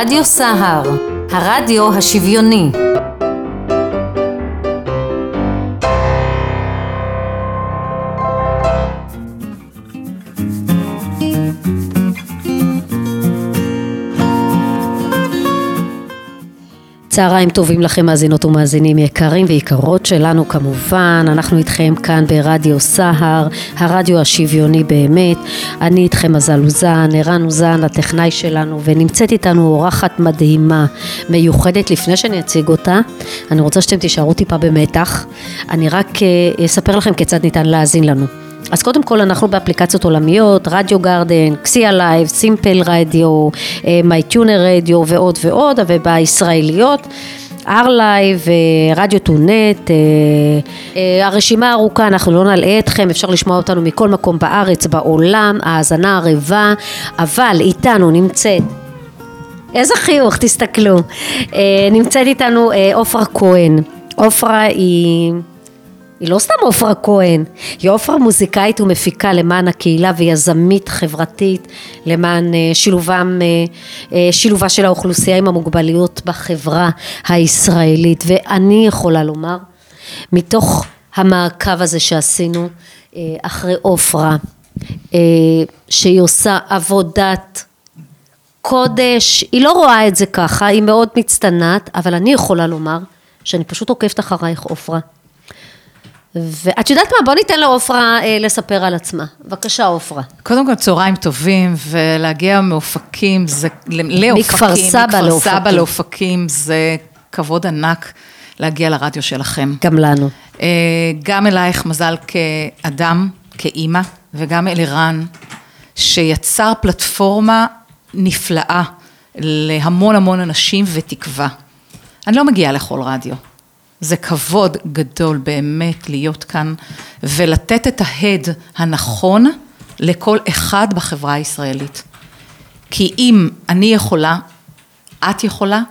רדיו סהר, הרדיו השוויוני. צהריים טובים לכם מאזינות ומאזינים יקרים ויקרות שלנו כמובן, אנחנו איתכם כאן ברדיו סהר, הרדיו השוויוני באמת, אני איתכם מזל אוזן, ערן אוזן הטכנאי שלנו ונמצאת איתנו אורחת מדהימה, מיוחדת. לפני שאני אציג אותה, אני רוצה שאתם תישארו טיפה במתח, אני רק אה, אספר לכם כיצד ניתן להאזין לנו. אז קודם כל אנחנו באפליקציות עולמיות, Radio Garden, קסיה לייב, Simple Radio, myTuner Radio ועוד ועוד, ובישראליות. ארלייב, רדיו טונט, הרשימה ארוכה, אנחנו לא נלאה אתכם, אפשר לשמוע אותנו מכל מקום בארץ, בעולם, האזנה ערבה, אבל איתנו נמצאת איזה חיוך, תסתכלו. נמצאת איתנו עופרה כהן. עופרה היא היא לא סתם עופרה כהן, היא עופרה מוזיקאית ומפיקה למען הקהילה ויזמית חברתית למען אה, שילובם, אה, אה, שילובה של האוכלוסייה עם המוגבלויות בחברה הישראלית ואני יכולה לומר מתוך המעקב הזה שעשינו אחרי עופרה שהיא עושה עבודת קודש, היא לא רואה את זה ככה, היא מאוד מצטנעת, אבל אני יכולה לומר שאני פשוט עוקבת אחרייך עופרה. ואת יודעת מה, בוא ניתן לעופרה אה, לספר על עצמה. בבקשה, עופרה. קודם כל, צהריים טובים, ולהגיע מאופקים, זה, לאופקים, מכפר סבא לאופקים. מכפר סבא לאופקים, זה כבוד ענק להגיע לרדיו שלכם. גם לנו. אה, גם אלייך מזל כאדם, כאימא, וגם אל ערן, שיצר פלטפורמה נפלאה להמון המון אנשים ותקווה. אני לא מגיעה לכל רדיו. זה כבוד גדול באמת להיות כאן ולתת את ההד הנכון לכל אחד בחברה הישראלית. כי אם אני יכולה, את יכולה,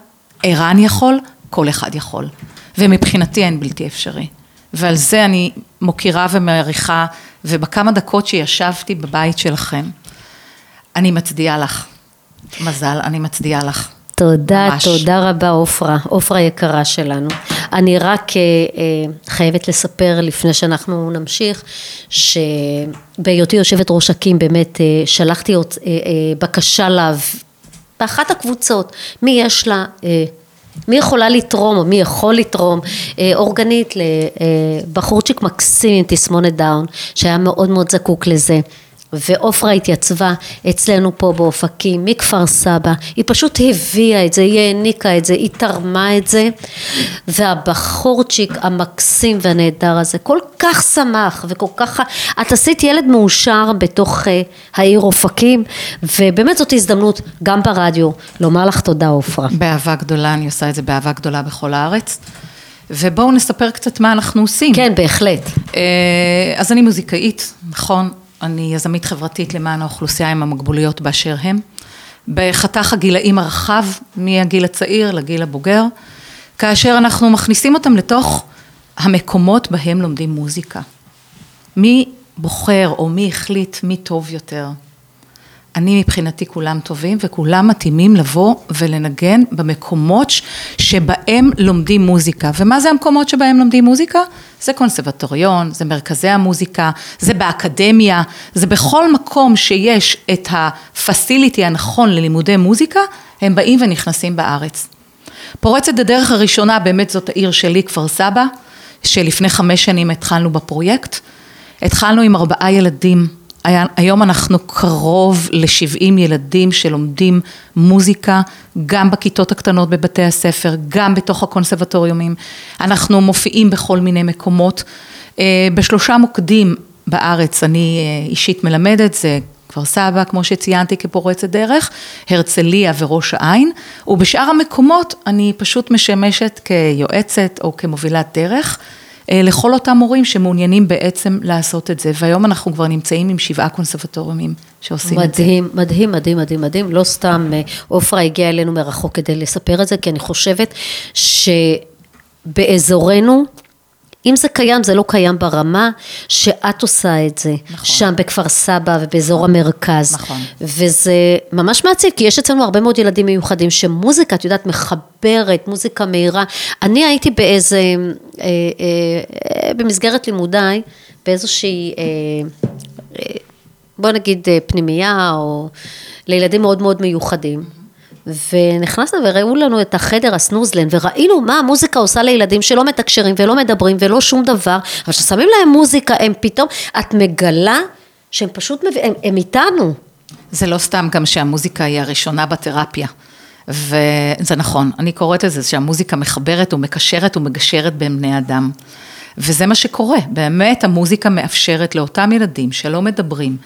ערן יכול, כל אחד יכול. ומבחינתי אין בלתי אפשרי. ועל זה אני מוקירה ומעריכה, ובכמה דקות שישבתי בבית שלכם, אני מצדיעה לך. מזל, אני מצדיעה לך. תודה, ממש. תודה רבה עופרה, עופרה יקרה שלנו. אני רק אה, אה, חייבת לספר לפני שאנחנו נמשיך, שבהיותי יושבת ראש אקים באמת אה, שלחתי בקשה לה, באחת הקבוצות, מי יש לה מי יכולה לתרום או מי יכול לתרום אורגנית לבחורצ'יק מקסים עם תסמונת דאון שהיה מאוד מאוד זקוק לזה ועופרה התייצבה אצלנו פה באופקים, מכפר סבא, היא פשוט הביאה את זה, היא העניקה את זה, היא תרמה את זה, והבחורצ'יק המקסים והנהדר הזה כל כך שמח וכל כך, את עשית ילד מאושר בתוך uh, העיר אופקים, ובאמת זאת הזדמנות גם ברדיו לומר לך תודה עופרה. באהבה גדולה, אני עושה את זה באהבה גדולה בכל הארץ. ובואו נספר קצת מה אנחנו עושים. כן, בהחלט. אה, אז אני מוזיקאית, נכון, אני יזמית חברתית למען האוכלוסייה עם המוגבלויות באשר הם, בחתך הגילאים הרחב, מהגיל הצעיר לגיל הבוגר, כאשר אנחנו מכניסים אותם לתוך המקומות בהם לומדים מוזיקה. מי בוחר או מי החליט מי טוב יותר? אני מבחינתי כולם טובים וכולם מתאימים לבוא ולנגן במקומות שבהם לומדים מוזיקה. ומה זה המקומות שבהם לומדים מוזיקה? זה קונסרבטוריון, זה מרכזי המוזיקה, זה באקדמיה, זה בכל מקום שיש את הפסיליטי הנכון ללימודי מוזיקה, הם באים ונכנסים בארץ. פורצת הדרך הראשונה באמת זאת העיר שלי, כפר סבא, שלפני חמש שנים התחלנו בפרויקט. התחלנו עם ארבעה ילדים היום אנחנו קרוב ל-70 ילדים שלומדים מוזיקה, גם בכיתות הקטנות בבתי הספר, גם בתוך הקונסרבטוריומים. אנחנו מופיעים בכל מיני מקומות. אה, בשלושה מוקדים בארץ אני אה, אישית מלמדת, זה כפר סבא, כמו שציינתי, כפורצת דרך, הרצליה וראש העין, ובשאר המקומות אני פשוט משמשת כיועצת או כמובילת דרך. אה, לכל אותם מורים שמעוניינים בעצם לעשות את זה, והיום אנחנו כבר נמצאים עם שבעה קונסרבטוריונים שעושים מדהים, את זה. מדהים, מדהים, מדהים, מדהים, מדהים, לא סתם אה, עופרה הגיעה אלינו מרחוק כדי לספר את זה, כי אני חושבת שבאזורנו אם זה קיים, זה לא קיים ברמה שאת עושה את זה. נכון. שם בכפר סבא ובאזור המרכז. נכון. וזה ממש מעציב, כי יש אצלנו הרבה מאוד ילדים מיוחדים שמוזיקה, את יודעת, מחברת, מוזיקה מהירה. אני הייתי באיזה, אה, אה, במסגרת לימודיי, באיזושהי, אה, אה, בוא נגיד אה, פנימייה, או לילדים מאוד מאוד מיוחדים. ונכנסנו וראו לנו את החדר הסנוזלן, וראינו מה המוזיקה עושה לילדים שלא מתקשרים ולא מדברים ולא שום דבר, אבל כששמים להם מוזיקה, הם פתאום, את מגלה שהם פשוט, מב... הם, הם איתנו. זה לא סתם גם שהמוזיקה היא הראשונה בתרפיה. וזה נכון, אני קוראת לזה שהמוזיקה מחברת ומקשרת ומגשרת בין בני אדם. וזה מה שקורה, באמת המוזיקה מאפשרת לאותם ילדים שלא מדברים,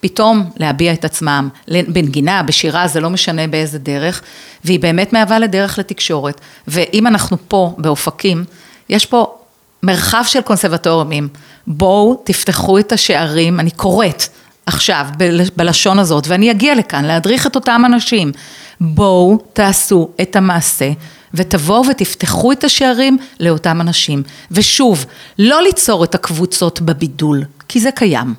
פתאום להביע את עצמם, בנגינה, בשירה, זה לא משנה באיזה דרך, והיא באמת מהווה לדרך לתקשורת. ואם אנחנו פה, באופקים, יש פה מרחב של קונסרבטוריונים, בואו תפתחו את השערים, אני קוראת עכשיו בלשון הזאת, ואני אגיע לכאן להדריך את אותם אנשים, בואו תעשו את המעשה. ותבואו ותפתחו את השערים לאותם אנשים. ושוב, לא ליצור את הקבוצות בבידול, כי זה קיים.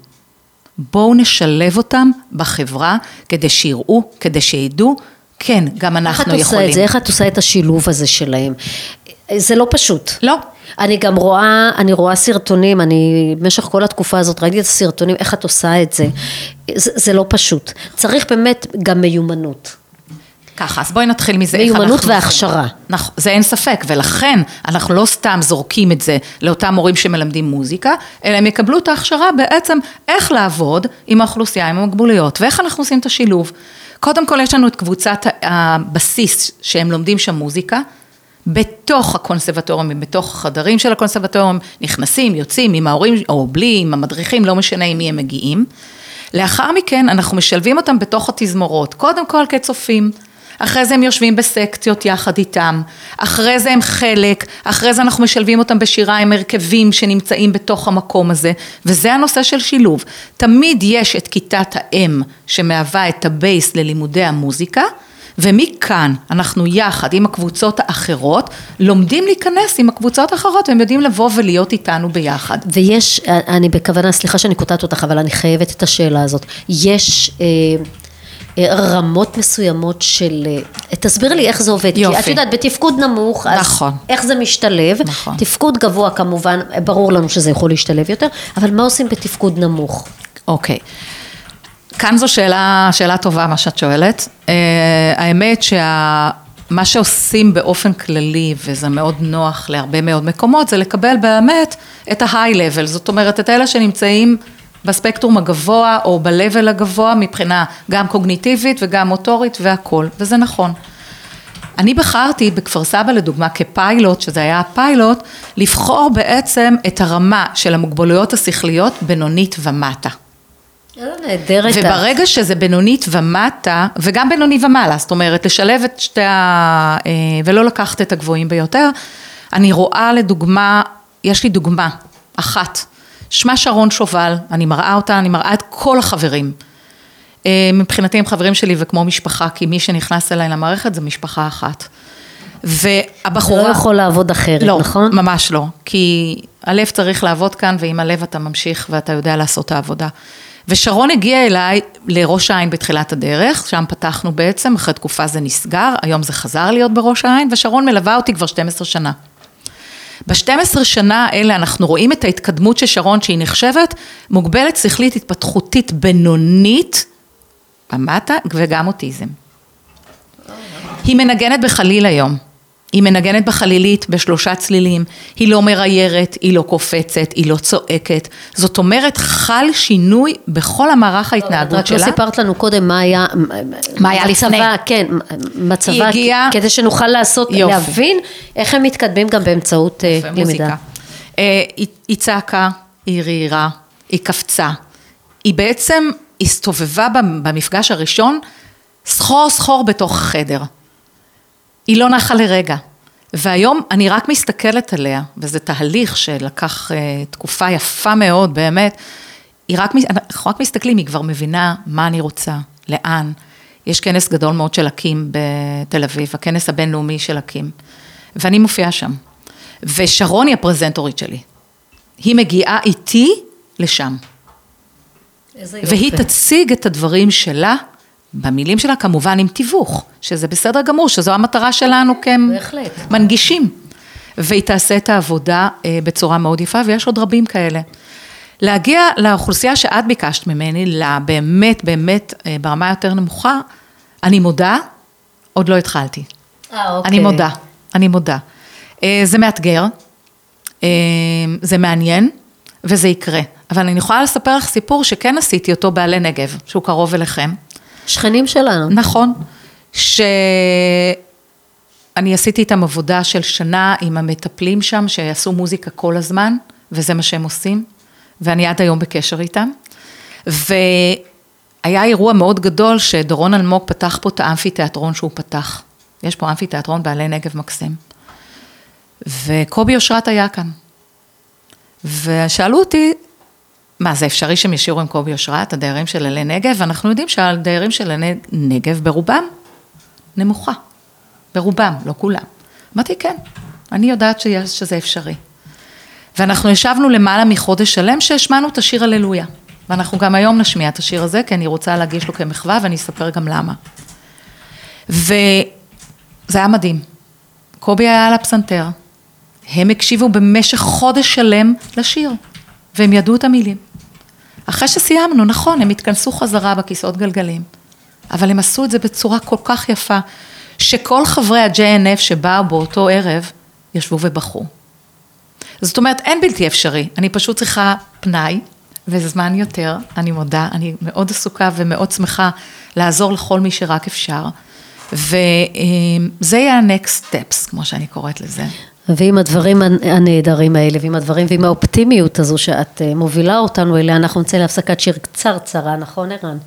בואו נשלב אותם בחברה כדי שיראו, כדי שידעו, כן, גם אנחנו יכולים. איך את עושה את זה? איך את עושה את השילוב הזה שלהם? זה לא פשוט. לא. אני גם רואה, אני רואה סרטונים, אני במשך כל התקופה הזאת ראיתי את הסרטונים, איך את עושה את זה. זה, זה לא פשוט. צריך באמת גם מיומנות. ככה, אז בואי נתחיל מזה. מיומנות והכשרה. נכון, זה אין ספק, ולכן אנחנו לא סתם זורקים את זה לאותם מורים שמלמדים מוזיקה, אלא הם יקבלו את ההכשרה בעצם איך לעבוד עם האוכלוסייה, עם המוגבלויות, ואיך אנחנו עושים את השילוב. קודם כל יש לנו את קבוצת הבסיס שהם לומדים שם מוזיקה, בתוך הקונסרבטוריום, בתוך החדרים של הקונסרבטוריום, נכנסים, יוצאים עם ההורים, או בלי, עם המדריכים, לא משנה עם מי הם מגיעים. לאחר מכן אנחנו משלבים אותם בתוך התזמורות, קודם כל כצופים. אחרי זה הם יושבים בסקציות יחד איתם, אחרי זה הם חלק, אחרי זה אנחנו משלבים אותם בשירה עם הרכבים שנמצאים בתוך המקום הזה, וזה הנושא של שילוב. תמיד יש את כיתת האם שמהווה את הבייס ללימודי המוזיקה, ומכאן אנחנו יחד עם הקבוצות האחרות לומדים להיכנס עם הקבוצות האחרות והם יודעים לבוא ולהיות איתנו ביחד. ויש, אני בכוונה, סליחה שאני קוטעת אותך, אבל אני חייבת את השאלה הזאת. יש אה, רמות מסוימות של, אה, תסבירי לי איך זה עובד, יופי. כי את יודעת בתפקוד נמוך, אז נכון. איך זה משתלב, נכון. תפקוד גבוה כמובן, ברור לנו שזה יכול להשתלב יותר, אבל מה עושים בתפקוד נמוך? אוקיי. כאן זו שאלה, שאלה טובה מה שאת שואלת. Uh, האמת שמה שעושים באופן כללי, וזה מאוד נוח להרבה מאוד מקומות, זה לקבל באמת את ה-high level, זאת אומרת את אלה שנמצאים בספקטרום הגבוה או ב-level הגבוה מבחינה גם קוגניטיבית וגם מוטורית והכול, וזה נכון. אני בחרתי בכפר סבא לדוגמה כפיילוט, שזה היה הפיילוט, לבחור בעצם את הרמה של המוגבלויות השכליות בינונית ומטה. נהדרת. וברגע שזה בינונית ומטה, וגם בינוני ומעלה, זאת אומרת, לשלב את שתי ה... אה, ולא לקחת את הגבוהים ביותר, אני רואה לדוגמה, יש לי דוגמה אחת, שמה שרון שובל, אני מראה אותה, אני מראה את כל החברים. אה, מבחינתי הם חברים שלי וכמו משפחה, כי מי שנכנס אליי למערכת זה משפחה אחת. והבחורה... לא יכול לעבוד אחרת, לא, נכון? לא, ממש לא. כי הלב צריך לעבוד כאן, ועם הלב אתה ממשיך ואתה יודע לעשות את העבודה. ושרון הגיע אליי לראש העין בתחילת הדרך, שם פתחנו בעצם, אחרי תקופה זה נסגר, היום זה חזר להיות בראש העין, ושרון מלווה אותי כבר 12 שנה. ב-12 שנה האלה אנחנו רואים את ההתקדמות של שרון שהיא נחשבת מוגבלת שכלית התפתחותית בינונית, במטה, וגם אוטיזם. היא מנגנת בחליל היום. היא מנגנת בחלילית בשלושה צלילים, היא לא מריירת, היא לא קופצת, היא לא צועקת, זאת אומרת חל שינוי בכל המערך ההתנהגות שלה. רק לא סיפרת לנו קודם מה היה, מה היה לפני. כן, מצבה, הגיעה, כדי שנוכל לעשות, יופי. להבין איך הם מתקדמים גם באמצעות אה, למידה. מוזיקה. אה, היא, היא צעקה, היא רעירה, היא קפצה, היא בעצם הסתובבה במפגש הראשון סחור סחור בתוך החדר. היא לא נחה לרגע. והיום אני רק מסתכלת עליה, וזה תהליך שלקח uh, תקופה יפה מאוד, באמת. היא רק, אנחנו רק מסתכלים, היא כבר מבינה מה אני רוצה, לאן. יש כנס גדול מאוד של אקים בתל אביב, הכנס הבינלאומי של אקים, ואני מופיעה שם. ושרון היא הפרזנטורית שלי. היא מגיעה איתי לשם. איזה יופי. והיא תציג את הדברים שלה, במילים שלה, כמובן עם תיווך, שזה בסדר גמור, שזו המטרה שלנו. כמנגישים. והיא תעשה את העבודה אה, בצורה מאוד יפה, ויש עוד רבים כאלה. להגיע לאוכלוסייה שאת ביקשת ממני, לבאמת, באמת, אה, ברמה יותר נמוכה, אני מודה, עוד לא התחלתי. אה, אוקיי. אני מודה, אני מודה. אה, זה מאתגר, זה מעניין, וזה יקרה. אבל אני יכולה לספר לך סיפור שכן עשיתי אותו בעלי נגב, שהוא קרוב אליכם. שכנים שלנו. נכון, שאני עשיתי איתם עבודה של שנה עם המטפלים שם, שיעשו מוזיקה כל הזמן, וזה מה שהם עושים, ואני עד היום בקשר איתם. והיה אירוע מאוד גדול שדורון אלמוג פתח פה את האמפיתיאטרון שהוא פתח. יש פה אמפיתיאטרון בעלי נגב מקסים. וקובי אושרת היה כאן. ושאלו אותי, מה, זה אפשרי שהם ישירו עם קובי אושרת, הדיירים של עלי נגב? ואנחנו יודעים שהדיירים של עלי נגב ברובם נמוכה. ברובם, לא כולם. אמרתי, כן, אני יודעת שיש, שזה אפשרי. ואנחנו ישבנו למעלה מחודש שלם שהשמענו את השיר הללויה. ואנחנו גם היום נשמיע את השיר הזה, כי אני רוצה להגיש לו כמחווה ואני אספר גם למה. וזה היה מדהים. קובי היה על הפסנתר, הם הקשיבו במשך חודש שלם לשיר, והם ידעו את המילים. אחרי שסיימנו, נכון, הם התכנסו חזרה בכיסאות גלגלים, אבל הם עשו את זה בצורה כל כך יפה, שכל חברי ה-JNF שבאו באותו ערב, ישבו ובכו. זאת אומרת, אין בלתי אפשרי, אני פשוט צריכה פנאי וזמן יותר, אני מודה, אני מאוד עסוקה ומאוד שמחה לעזור לכל מי שרק אפשר, וזה יהיה ה-next steps, כמו שאני קוראת לזה. ועם הדברים הנהדרים האלה, ועם הדברים, ועם האופטימיות הזו שאת אה, מובילה אותנו אליה, אנחנו נצא להפסקת שיר קצרצרה, נכון ערן?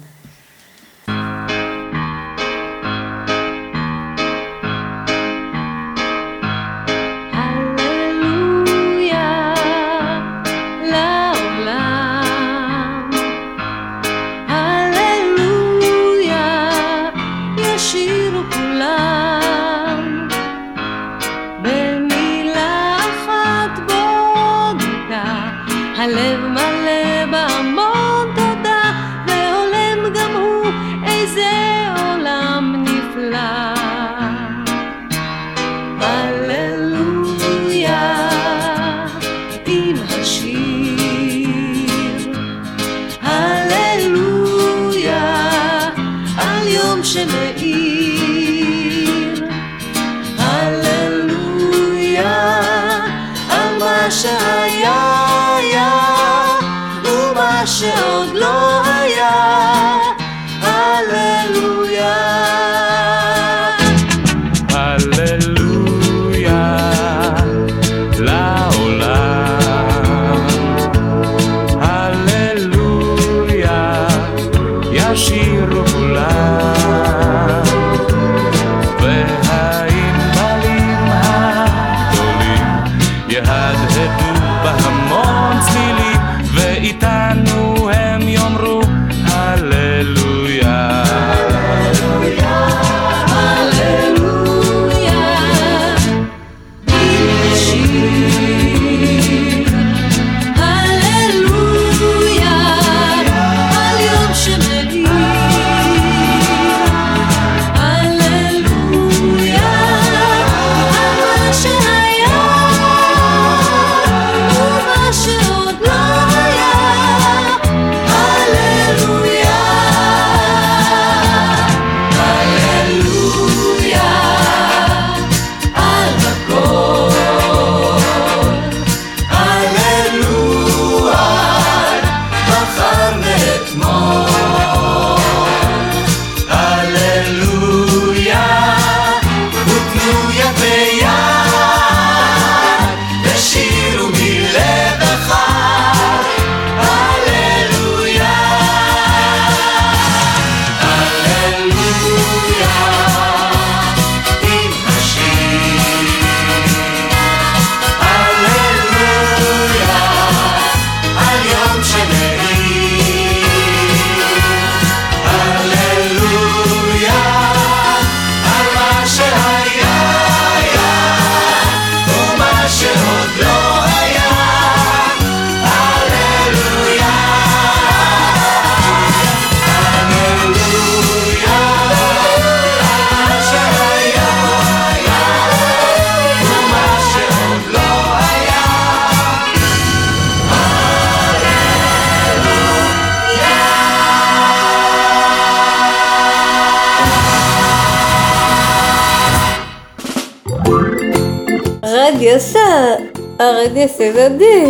סער, הרדיו סבבי.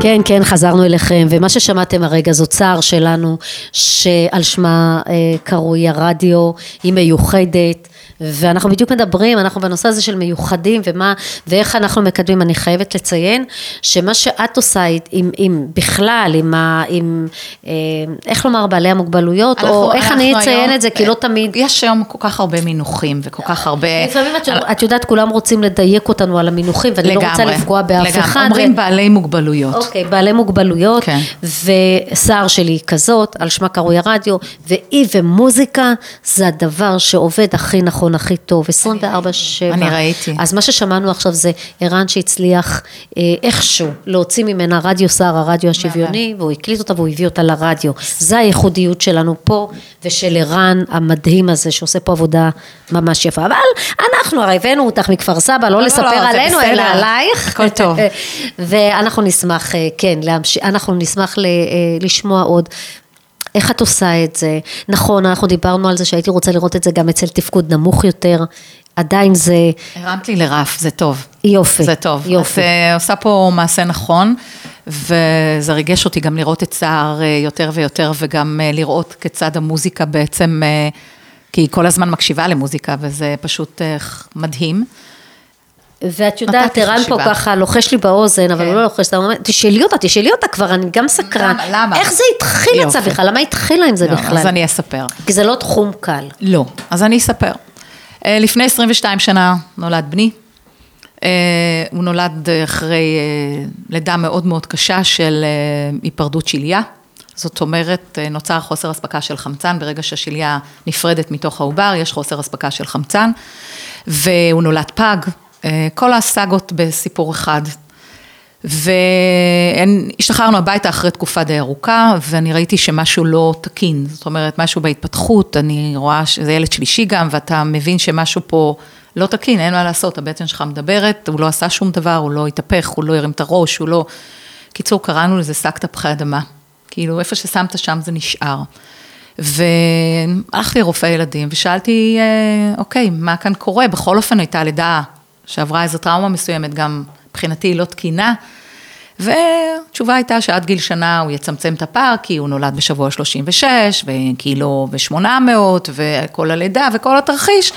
כן, כן, חזרנו אליכם, ומה ששמעתם הרגע זו צער שלנו, שעל שמה אה, קרוי הרדיו, היא מיוחדת. ואנחנו בדיוק מדברים, אנחנו בנושא הזה של מיוחדים ומה, ואיך אנחנו מקדמים, אני חייבת לציין שמה שאת עושה עם, עם בכלל, עם, ה, עם אה, איך לומר, בעלי המוגבלויות, אנחנו- או איך אני אציין היום- את זה, כי לא תמיד, יש היום כל כך הרבה מינוחים וכל כך הרבה... לפעמים את, את יודעת, כולם רוצים לדייק אותנו על המינוחים, ואני לא רוצה לגמרי, לפגוע באף לגמרי. אחד. אומרים ו- בעלי מוגבלויות. אוקיי, בעלי מוגבלויות, כן. וסער שלי היא כזאת, על שמה קרוי הרדיו, והיא ומוזיקה זה הדבר שעובד הכי נכון, הכי טוב, 24-7. אני ראיתי. אז מה ששמענו עכשיו זה ערן שהצליח אה, איכשהו להוציא ממנה רדיו סער, הרדיו השוויוני, והוא הקליט אותה והוא הביא אותה לרדיו. זה הייחודיות שלנו פה, ושל ערן המדהים הזה, שעושה פה עבודה ממש יפה. אבל אנחנו הרי הבאנו אותך מכפר סבא, לא לא, לספר לא, עלינו, אלא. עלייך. הכל טוב. ואנחנו נשמח, אה, כן, אנחנו נשמח ל- אה, לשמוע עוד. איך את עושה את זה? נכון, אנחנו דיברנו על זה שהייתי רוצה לראות את זה גם אצל תפקוד נמוך יותר, עדיין זה הרמת לי לרף, זה טוב. יופי. זה טוב. יופי. את אה, עושה פה מעשה נכון, וזה ריגש אותי גם לראות את סער אה, יותר ויותר, וגם אה, לראות כיצד המוזיקה בעצם, כי היא כל הזמן מקשיבה למוזיקה, וזה פשוט מדהים. ואת יודעת, ערן פה. ככה לוחש לי באוזן, אבל כן. הוא לא לוחש, אתה אומר, תשאלי אותה, תשאלי אותה כבר, אני גם סקרן. למה? איך זה התחיל. אצלה בכלל? למה התחילה עם זה לא, בכלל? אז אני אספר. כי זה לא תחום קל. לא, אז אני אספר. אה, לפני 22 שנה נולד בני. אה, הוא נולד אחרי אה, לידה מאוד מאוד קשה של היפרדות שליה. זאת אומרת, נוצר חוסר אספקה של חמצן, ברגע שהשליה נפרדת מתוך העובר, יש חוסר אספקה של חמצן, והוא נולד פג, כל הסאגות בסיפור אחד. והשתחררנו הביתה אחרי תקופה די ארוכה, ואני ראיתי שמשהו לא תקין, זאת אומרת, משהו בהתפתחות, אני רואה שזה ילד שלישי גם, ואתה מבין שמשהו פה לא תקין, אין מה לעשות, הבטן שלך מדברת, הוא לא עשה שום דבר, הוא לא התהפך, הוא לא הרים את הראש, הוא לא... קיצור, קראנו לזה שק תפוחי אדמה. כאילו, איפה ששמת שם זה נשאר. והלכתי לרופא ילדים ושאלתי, אה, אוקיי, מה כאן קורה? בכל אופן הייתה לידה שעברה איזו טראומה מסוימת, גם מבחינתי היא לא תקינה. והתשובה הייתה שעד גיל שנה הוא יצמצם את הפער, כי הוא נולד בשבוע 36, וקילו ו-800, וכל הלידה וכל התרחיש.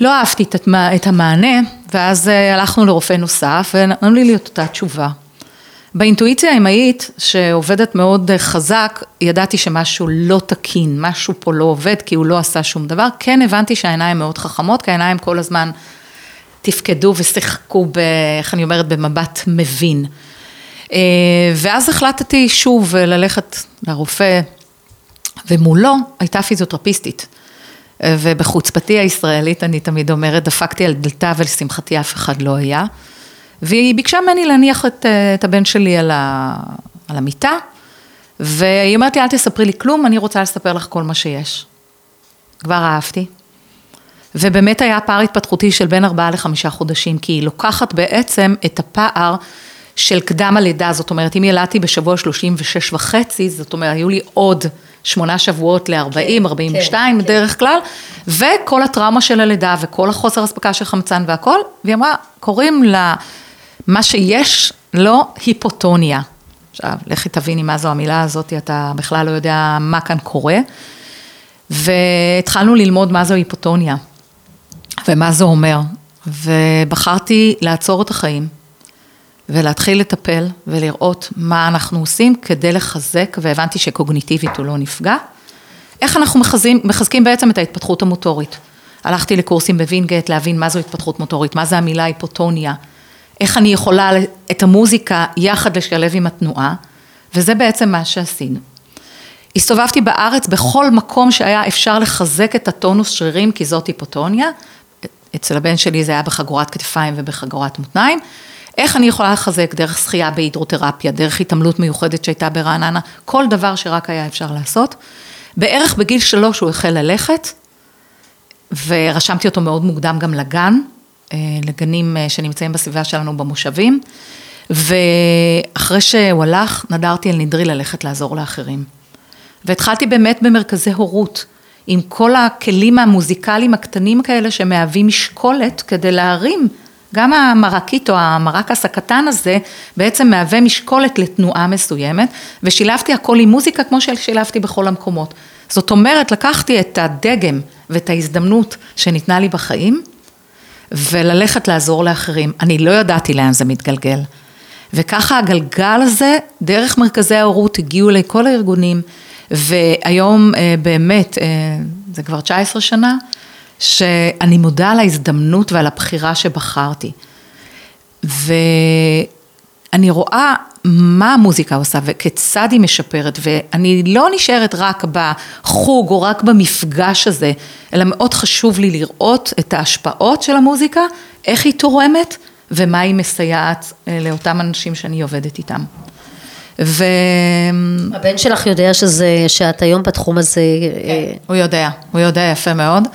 לא אהבתי את, המ- את המענה, ואז אה, הלכנו לרופא נוסף, ונתנו לי את אותה תשובה. באינטואיציה האמהית, שעובדת מאוד אה, חזק, ידעתי שמשהו לא תקין, משהו פה לא עובד, כי הוא לא עשה שום דבר. כן הבנתי שהעיניים מאוד חכמות, כי העיניים כל הזמן תפקדו ושיחקו, ב, איך אני אומרת, במבט מבין. אה, ואז החלטתי שוב ללכת לרופא, ומולו הייתה פיזיותרפיסטית. אה, ובחוצפתי הישראלית, אני תמיד אומרת, דפקתי על דלתה ולשמחתי אף אחד לא היה. והיא ביקשה ממני להניח את, אה, את הבן שלי על, ה, על המיטה, והיא אומרת לי, אל תספרי לי כלום, אני רוצה לספר לך כל מה שיש. כבר אהבתי. ובאמת היה פער התפתחותי של בין ארבעה לחמישה חודשים, כי היא לוקחת בעצם את הפער של קדם הלידה, זאת אומרת, אם ילדתי בשבוע 36 וחצי, זאת אומרת, היו לי עוד שמונה שבועות ל-40, כן, 42 כן, בדרך כלל, וכל הטראומה של הלידה וכל החוסר אספקה של חמצן והכל, והיא אמרה, קוראים לה, מה שיש לו היפוטוניה. עכשיו, לכי תביני מה זו המילה הזאת, אתה בכלל לא יודע מה כאן קורה. והתחלנו ללמוד מה זו היפוטוניה, ומה זה אומר. ובחרתי לעצור את החיים, ולהתחיל לטפל, ולראות מה אנחנו עושים כדי לחזק, והבנתי שקוגניטיבית הוא לא נפגע. איך אנחנו מחזים, מחזקים בעצם את ההתפתחות המוטורית. הלכתי לקורסים בווינגייט להבין מה זו התפתחות מוטורית, מה זה המילה היפוטוניה, איך אני יכולה את המוזיקה יחד לשלב עם התנועה, וזה בעצם מה שעשינו. הסתובבתי בארץ בכל מקום שהיה אפשר לחזק את הטונוס שרירים, כי זאת היפוטוניה. אצל הבן שלי זה היה בחגורת כתפיים ובחגורת מותניים. איך אני יכולה לחזק דרך שחייה בהידרותרפיה, דרך התעמלות מיוחדת שהייתה ברעננה, כל דבר שרק היה אפשר לעשות. בערך בגיל שלוש הוא החל ללכת, ורשמתי אותו מאוד מוקדם גם לגן, אה, לגנים אה, שנמצאים בסביבה שלנו במושבים, ואחרי שהוא הלך, נדרתי על נדרי ללכת לעזור לאחרים. והתחלתי באמת במרכזי הורות, עם כל הכלים המוזיקליים הקטנים כאלה שמהווים משקולת כדי להרים. גם המרקית או המרקס הקטן הזה בעצם מהווה משקולת לתנועה מסוימת ושילבתי הכל עם מוזיקה כמו ששילבתי בכל המקומות. זאת אומרת לקחתי את הדגם ואת ההזדמנות שניתנה לי בחיים וללכת לעזור לאחרים. אני לא ידעתי לאן זה מתגלגל. וככה הגלגל הזה, דרך מרכזי ההורות הגיעו לכל הארגונים, והיום אה, באמת, אה, זה כבר 19 שנה, שאני מודה על ההזדמנות ועל הבחירה שבחרתי. ואני רואה מה המוזיקה עושה וכיצד היא משפרת, ואני לא נשארת רק בחוג או רק במפגש הזה, אלא מאוד חשוב לי לראות את ההשפעות של המוזיקה, איך היא תורמת ומה היא מסייעת אה, לאותם אנשים שאני עובדת איתם. ו... הבן שלך יודע שזה, שאת היום בתחום הזה... כן, הוא יודע, הוא יודע יפה מאוד.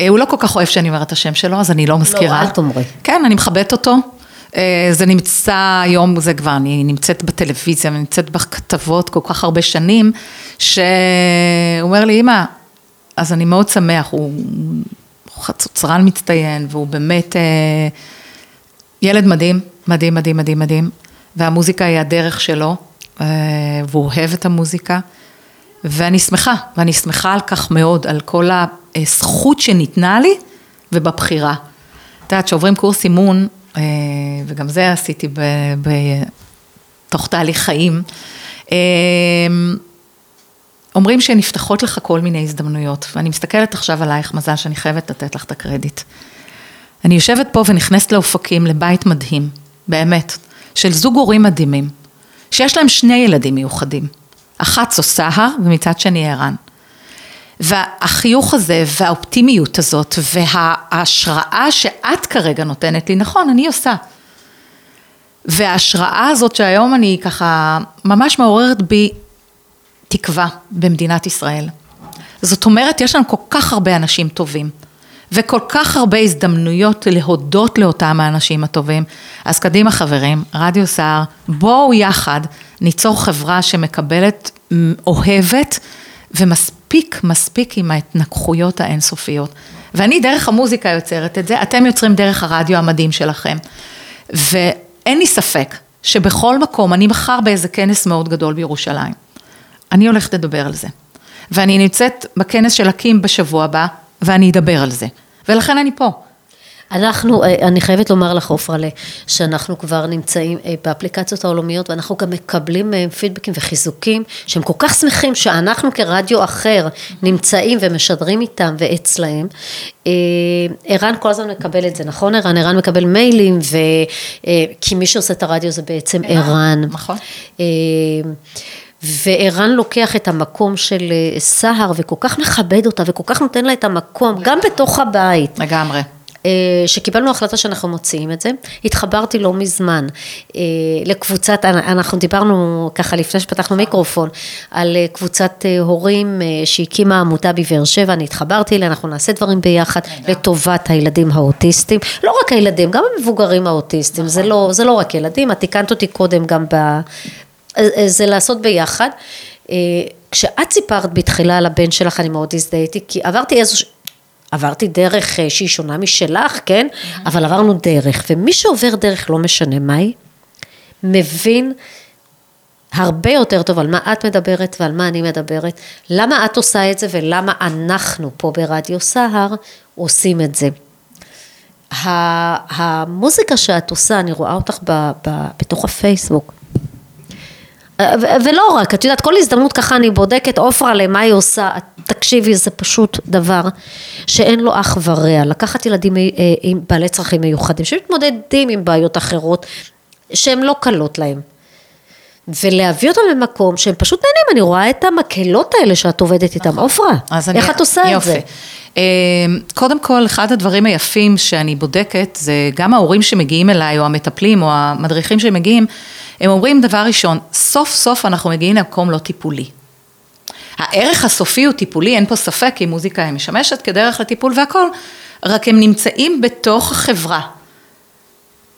אה, הוא לא כל כך אוהב שאני אומרת את השם שלו, אז אני לא מזכירה. לא, אל תאמרי. כן, אני מכבדת אותו. אה, זה נמצא היום, זה כבר, אני נמצאת בטלוויזיה, אני נמצאת בכתבות כל כך הרבה שנים, שהוא אומר לי, אמא, אז אני מאוד שמח, הוא חצוצרן מצטיין, והוא באמת ילד מדהים, מדהים, מדהים, מדהים, מדהים, והמוזיקה היא הדרך שלו, אה, והוא אוהב את המוזיקה, ואני שמחה, ואני שמחה על כך מאוד, על כל הזכות שניתנה לי ובבחירה. את יודעת, שעוברים קורס אימון, אה, וגם זה עשיתי בתוך תהליך חיים, אה, אומרים שנפתחות לך כל מיני הזדמנויות, ואני מסתכלת עכשיו עלייך, מזל שאני חייבת לתת לך את הקרדיט. אני יושבת פה ונכנסת לאופקים, לבית מדהים, באמת, של זוג הורים מדהימים, שיש להם שני ילדים מיוחדים, אחת זו סהר ומצד שני ערן. והחיוך הזה והאופטימיות הזאת וההשראה שאת כרגע נותנת לי, נכון, אני עושה. וההשראה הזאת שהיום אני ככה ממש מעוררת בי תקווה במדינת ישראל. זאת אומרת, יש לנו כל כך הרבה אנשים טובים. וכל כך הרבה הזדמנויות להודות לאותם האנשים הטובים. אז קדימה חברים, רדיו סער, בואו יחד ניצור חברה שמקבלת, אוהבת ומספיק, מספיק עם ההתנגחויות האינסופיות. ואני דרך המוזיקה יוצרת את זה, אתם יוצרים דרך הרדיו המדהים שלכם. ואין לי ספק שבכל מקום, אני מחר באיזה כנס מאוד גדול בירושלים. אני הולכת לדבר על זה. ואני נמצאת בכנס של אקים בשבוע הבא, ואני אדבר על זה. ולכן אני פה. אנחנו, אה, אני חייבת לומר לך עופרלה, שאנחנו כבר נמצאים אה, באפליקציות העולמיות ואנחנו גם מקבלים מהם פידבקים וחיזוקים שהם כל כך שמחים שאנחנו כרדיו אחר נמצאים ומשדרים איתם ואצלהם. אה, ערן כל הזמן מקבל את זה, נכון ערן? ערן מקבל מיילים, ו... כי מי שעושה את הרדיו זה בעצם ערן. נכון. וערן לוקח את המקום של אה, סהר וכל כך מכבד אותה וכל כך נותן לה את המקום, גם בתוך הבית. לגמרי. אה, שקיבלנו החלטה שאנחנו מוציאים את זה, התחברתי לא מזמן אה, לקבוצת, אנחנו דיברנו ככה לפני שפתחנו מיקרופון, על קבוצת הורים שהקימה עמותה בבאר שבע, אני התחברתי אליה, אנחנו נעשה דברים ביחד לטובת הילדים האוטיסטים, לא רק הילדים, גם המבוגרים האוטיסטים, זה לא, זה לא רק ילדים, את תיקנת אותי קודם גם זה לעשות ביחד. אה, כשאת סיפרת בתחילה על הבן שלך, אני מאוד הזדהיתי, כי עברתי איזוש... עברתי דרך אה, שהיא שונה משלך, כן? אבל עברנו דרך, ומי שעובר דרך, לא משנה מהי, מבין הרבה יותר טוב על מה את מדברת ועל מה אני מדברת, למה את עושה את זה ולמה אנחנו פה ברדיו סהר עושים את זה. המוזיקה שאת עושה, אני רואה אותך ב, ב, בתוך הפייסבוק, ולא רק, את יודעת, כל הזדמנות ככה אני בודקת, עופרה למה היא עושה, תקשיבי, זה פשוט דבר שאין לו אח ורע. לקחת ילדים אה, עם בעלי צרכים מיוחדים, שמתמודדים עם בעיות אחרות, שהן לא קלות להם. ולהביא אותם למקום שהם פשוט נהנים, אני רואה את המקהלות האלה שאת עובדת איתם, נכון. עופרה, איך אני, את עושה יופי. את זה? אה, קודם כל, אחד הדברים היפים שאני בודקת, זה גם ההורים שמגיעים אליי, או המטפלים, או המדריכים שמגיעים, הם אומרים דבר ראשון, סוף סוף אנחנו מגיעים למקום לא טיפולי. הערך הסופי הוא טיפולי, אין פה ספק, כי מוזיקה היא משמשת כדרך לטיפול והכל, רק הם נמצאים בתוך החברה.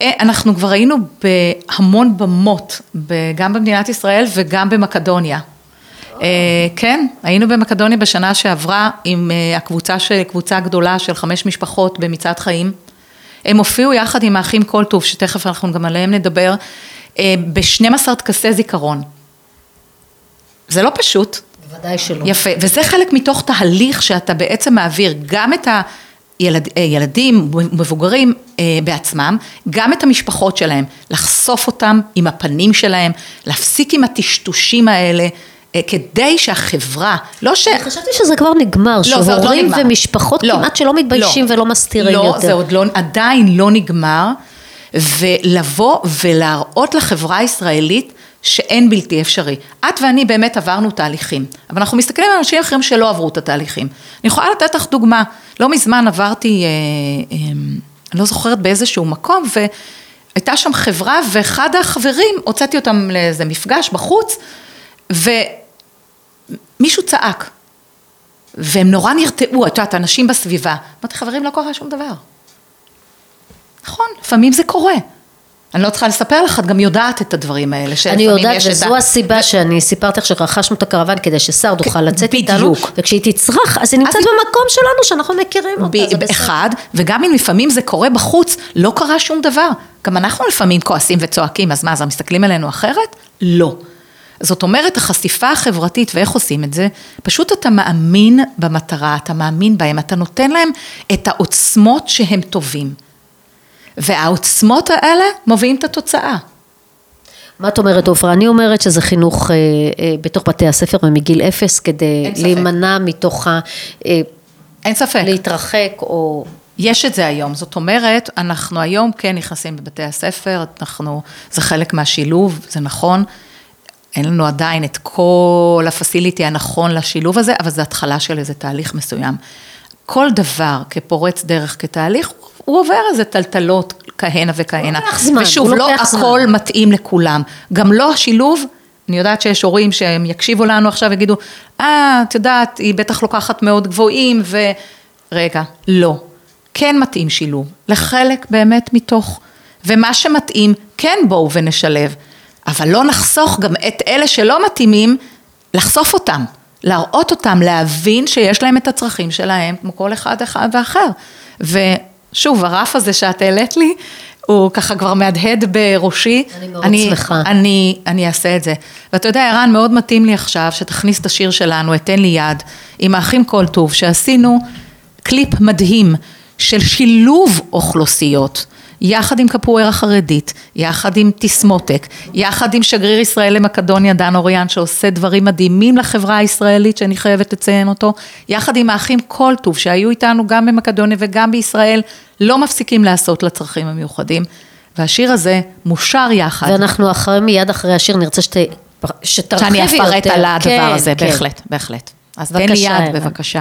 אה, אנחנו כבר היינו בהמון במות, גם במדינת ישראל וגם במקדוניה. כן, היינו במקדוניה בשנה שעברה עם אה, הקבוצה, של, קבוצה גדולה של חמש משפחות במצעד חיים. הם הופיעו יחד עם האחים קולטוב, שתכף אנחנו גם עליהם נדבר, אה, ב-12 טקסי זיכרון. זה לא פשוט. בוודאי שלא. יפה, וזה חלק מתוך תהליך שאתה בעצם מעביר גם את הילדים, מבוגרים אה, בעצמם, גם את המשפחות שלהם, לחשוף אותם עם הפנים שלהם, להפסיק עם הטשטושים האלה. אה, כדי שהחברה, לא ש... חשבתי שזה כבר נגמר, לא, לא שהורים נגמר. ומשפחות לא, כמעט שלא מתביישים לא, ולא מסתירים לא, יותר. זה עוד לא, עדיין לא נגמר, ולבוא ולהראות לחברה הישראלית שאין בלתי אפשרי. את ואני באמת עברנו תהליכים, אבל אנחנו מסתכלים על אנשים אחרים שלא עברו את התהליכים. אני יכולה לתת לך דוגמה, לא מזמן עברתי, אה, אה, אני לא זוכרת באיזשהו מקום, והייתה שם חברה, ואחד החברים, הוצאתי אותם לאיזה מפגש בחוץ, ומישהו צעק, והם נורא נרתעו, את יודעת, אנשים בסביבה. אמרתי, חברים, לא קורה שום דבר. נכון, לפעמים זה קורה. אני לא צריכה לספר לך, את גם יודעת את הדברים האלה. אני שלפעמים יודעת, יש את וזו ה- הסיבה שאני סיפרתי לך שרכשנו את הקרוון כדי ששר תוכל לצאת איתנו, בדיוק. וכשהיא תצרח, אז היא נמצאת במקום שלנו, שאנחנו מכירים אותה, זה בסדר. אחד, וגם אם לפעמים זה קורה בחוץ, לא קרה שום דבר. גם אנחנו לפעמים כועסים וצועקים, אז מה, אז מסתכלים עלינו אחרת? לא. זאת אומרת, החשיפה החברתית, ואיך עושים את זה? פשוט אתה מאמין במטרה, אתה מאמין בהם, אתה נותן להם את העוצמות שהם טובים. והעוצמות האלה מובילים את התוצאה. מה את אומרת עופרה? אני אומרת שזה חינוך אה, אה, בתוך בתי הספר ומגיל אפס, כדי. להימנע מתוך ה... אה, אין ספק. להתרחק או... יש את זה היום, זאת אומרת, אנחנו היום כן נכנסים בבתי הספר, אנחנו, זה חלק מהשילוב, זה נכון, אין לנו עדיין את כל הפסיליטי הנכון לשילוב הזה, אבל זה התחלה של איזה תהליך מסוים. כל דבר כפורץ דרך, כתהליך, הוא עובר איזה טלטלות כהנה וכהנה. לוקח זמן, ושוב, הוא לא לוקח זמן. הכל מתאים לכולם. גם לא השילוב, אני יודעת שיש הורים שהם יקשיבו לנו עכשיו ויגידו, אה, את יודעת, היא בטח לוקחת מאוד גבוהים, ו... רגע, לא. כן מתאים שילוב, לחלק באמת מתוך, ומה שמתאים, כן בואו ונשלב, אבל לא נחסוך גם את אלה שלא מתאימים, לחשוף אותם, להראות אותם, להבין שיש להם את הצרכים שלהם, כמו כל אחד אחד ואחר. ושוב, הרף הזה שאת העלית לי, הוא ככה כבר מהדהד בראשי. אני מאוד שמחה. אני, אני אעשה את זה. ואתה יודע, ערן, מאוד מתאים לי עכשיו שתכניס את השיר שלנו, אתן לי יד, עם האחים כל טוב, שעשינו קליפ מדהים של שילוב אוכלוסיות. יחד עם קפוארה חרדית, יחד עם תסמותק, יחד עם שגריר ישראל למקדוניה דן אוריאן שעושה דברים מדהימים לחברה הישראלית שאני חייבת לציין אותו, יחד עם האחים קולטוב שהיו איתנו גם במקדוניה וגם בישראל, לא מפסיקים לעשות לצרכים המיוחדים. והשיר הזה מושר יחד. ואנחנו אחרי, מיד אחרי השיר נרצה שת, שתרחיבי יותר. שאני אפרט על הדבר כן, הזה, כן. בהחלט, בהחלט. אז תן לי יד, ערן. בבקשה.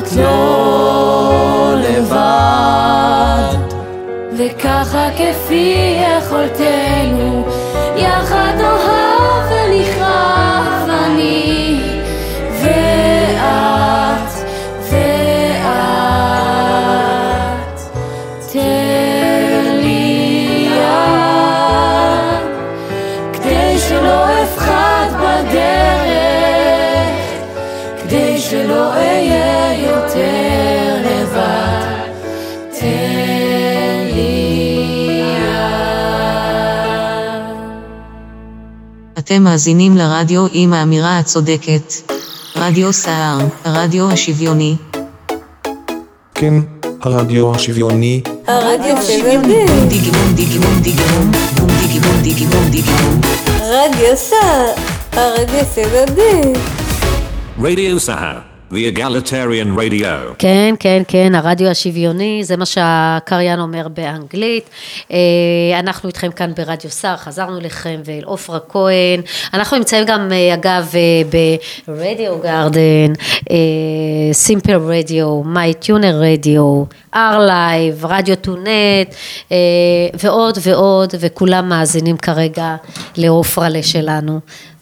את לא לבד. וככה כפי יכולתנו, אתם מאזינים לרדיו עם האמירה הצודקת. רדיו סער, הרדיו השוויוני. כן, הרדיו השוויוני, הרדיו שוויוני, בום דיגי בום דיגי בום דיגי בום, בום דיגי בום דיגי בום דיגי בום. רדיו סער, הרדיו שוויוני. Radio Sahar, the egalitarian radio. כן, כן, כן, הרדיו השוויוני, זה מה שהקריין אומר באנגלית. אה, אנחנו איתכם כאן ברדיו סער, חזרנו אליכם ואל עופרה כהן. אנחנו נמצאים גם, אה, אגב, אה, ברדיו גרדן, סימפל רדיו, מיי טיונר רדיו, R-Live, רדיו טונט, ועוד ועוד, וכולם מאזינים כרגע לעופרה שלנו.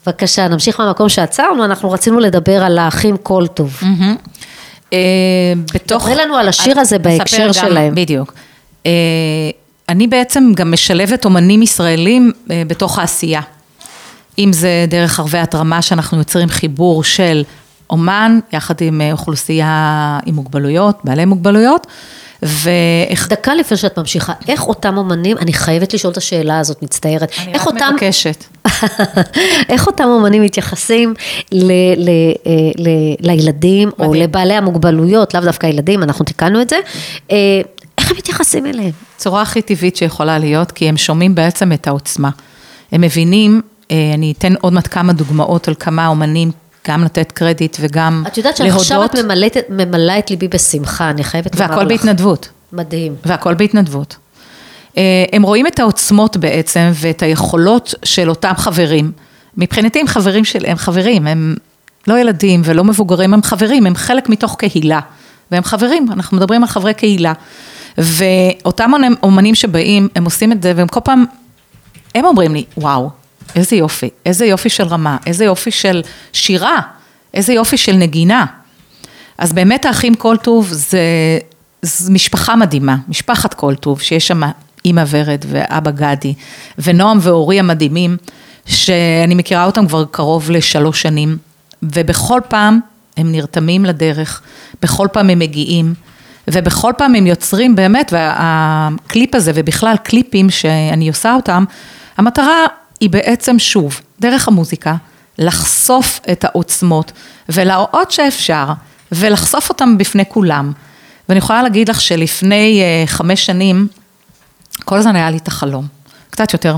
בבקשה, נמשיך מהמקום שעצרנו, אנחנו רצינו לדבר על האחים קולטוב. אה, בתוך... דברי לנו על השיר הזה בהקשר שלהם. בדיוק. אה, אני בעצם גם משלבת אומנים ישראלים אה, בתוך העשייה. אם זה דרך ערבי התרמה שאנחנו יוצרים חיבור של אומן, יחד עם אה, אוכלוסייה עם מוגבלויות, בעלי מוגבלויות, ואיך... דקה לפני שאת ממשיכה, איך אותם אומנים, אני חייבת לשאול את השאלה הזאת, מצטערת. אני רק אותם, מבקשת. איך אותם אומנים מתייחסים ל, ל, אה, ל, לילדים, או מדהים. לבעלי המוגבלויות, לאו דווקא ילדים, אנחנו תיקנו את זה, אה, איך הם מתייחסים אליהם? צורה הכי טבעית שיכולה להיות, כי הם שומעים בעצם את העוצמה. הם מבינים, אני אתן עוד מעט כמה דוגמאות על כמה אומנים, גם לתת קרדיט וגם את יודעת שעכשיו להודות, את ממלאת, ממלאה את ליבי בשמחה, אני חייבת לומר לך. והכל בהתנדבות. מדהים. והכל בהתנדבות. אה, הם רואים את העוצמות בעצם ואת היכולות של אותם חברים. מבחינתי הם חברים של, הם חברים, הם לא ילדים ולא מבוגרים, הם חברים, הם חלק מתוך קהילה. והם חברים, אנחנו מדברים על חברי קהילה. ואותם אומנים שבאים, הם עושים את זה, והם כל פעם, הם אומרים לי, וואו, איזה יופי, איזה יופי של רמה, איזה יופי של שירה, איזה יופי של נגינה. אז באמת האחים קולטוב זה, זה משפחה מדהימה, משפחת קולטוב, שיש שם אימא ורד ואבא גדי, ונועם ואורי המדהימים, שאני מכירה אותם כבר קרוב לשלוש שנים, ובכל פעם הם נרתמים לדרך, בכל פעם הם מגיעים, ובכל פעם הם יוצרים באמת, והקליפ הזה, ובכלל קליפים שאני עושה אותם, המטרה היא בעצם שוב, דרך המוזיקה, לחשוף את העוצמות ולהראות שאפשר, ולחשוף אותם בפני כולם. ואני יכולה להגיד לך שלפני אה, חמש שנים, כל הזמן היה לי את החלום, קצת יותר,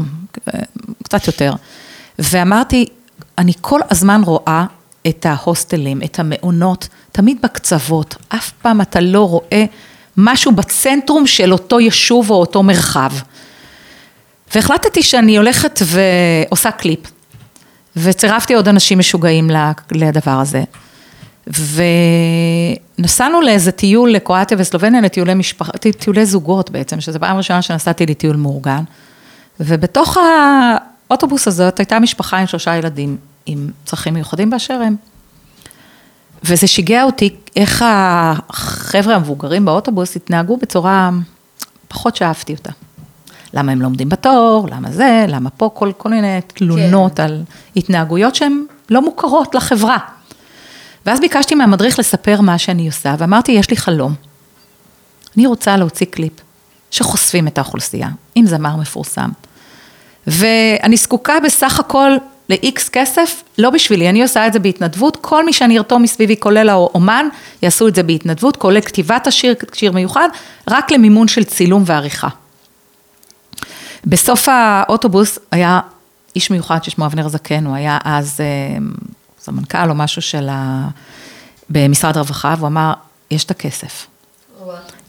אה, קצת יותר. ואמרתי, אני כל הזמן רואה את ההוסטלים, את המעונות, תמיד בקצוות, אף פעם אתה לא רואה משהו בצנטרום של אותו יישוב או אותו מרחב. והחלטתי שאני הולכת ועושה קליפ. וצירפתי עוד אנשים משוגעים לדבר הזה. ונסענו לאיזה טיול לקרואטיה וסלובניה, לטיולי משפחה, טיולי זוגות בעצם, שזו פעם ראשונה שנסעתי לטיול מאורגן. ובתוך האוטובוס הזאת הייתה משפחה עם שלושה ילדים עם צרכים מיוחדים באשר הם. וזה שיגע אותי איך החבר'ה המבוגרים באוטובוס התנהגו בצורה פחות שאהבתי אותה. למה הם לא עומדים בתור, למה זה, למה פה, כל, כל מיני תלונות כן. על התנהגויות שהן לא מוכרות לחברה. ואז ביקשתי מהמדריך לספר מה שאני עושה, ואמרתי, יש לי חלום. אני רוצה להוציא קליפ שחושפים את האוכלוסייה, עם זמר מפורסם. ואני זקוקה בסך הכל ל-X כסף, לא בשבילי, אני עושה את זה בהתנדבות, כל מי שאני ארתום מסביבי, כולל האומן, יעשו את זה בהתנדבות, כולל כתיבת השיר, שיר מיוחד, רק למימון של צילום ועריכה. בסוף האוטובוס היה איש מיוחד ששמו אבנר זקן, הוא היה אז סמנכ"ל או משהו של ה... במשרד הרווחה, והוא אמר, יש את הכסף,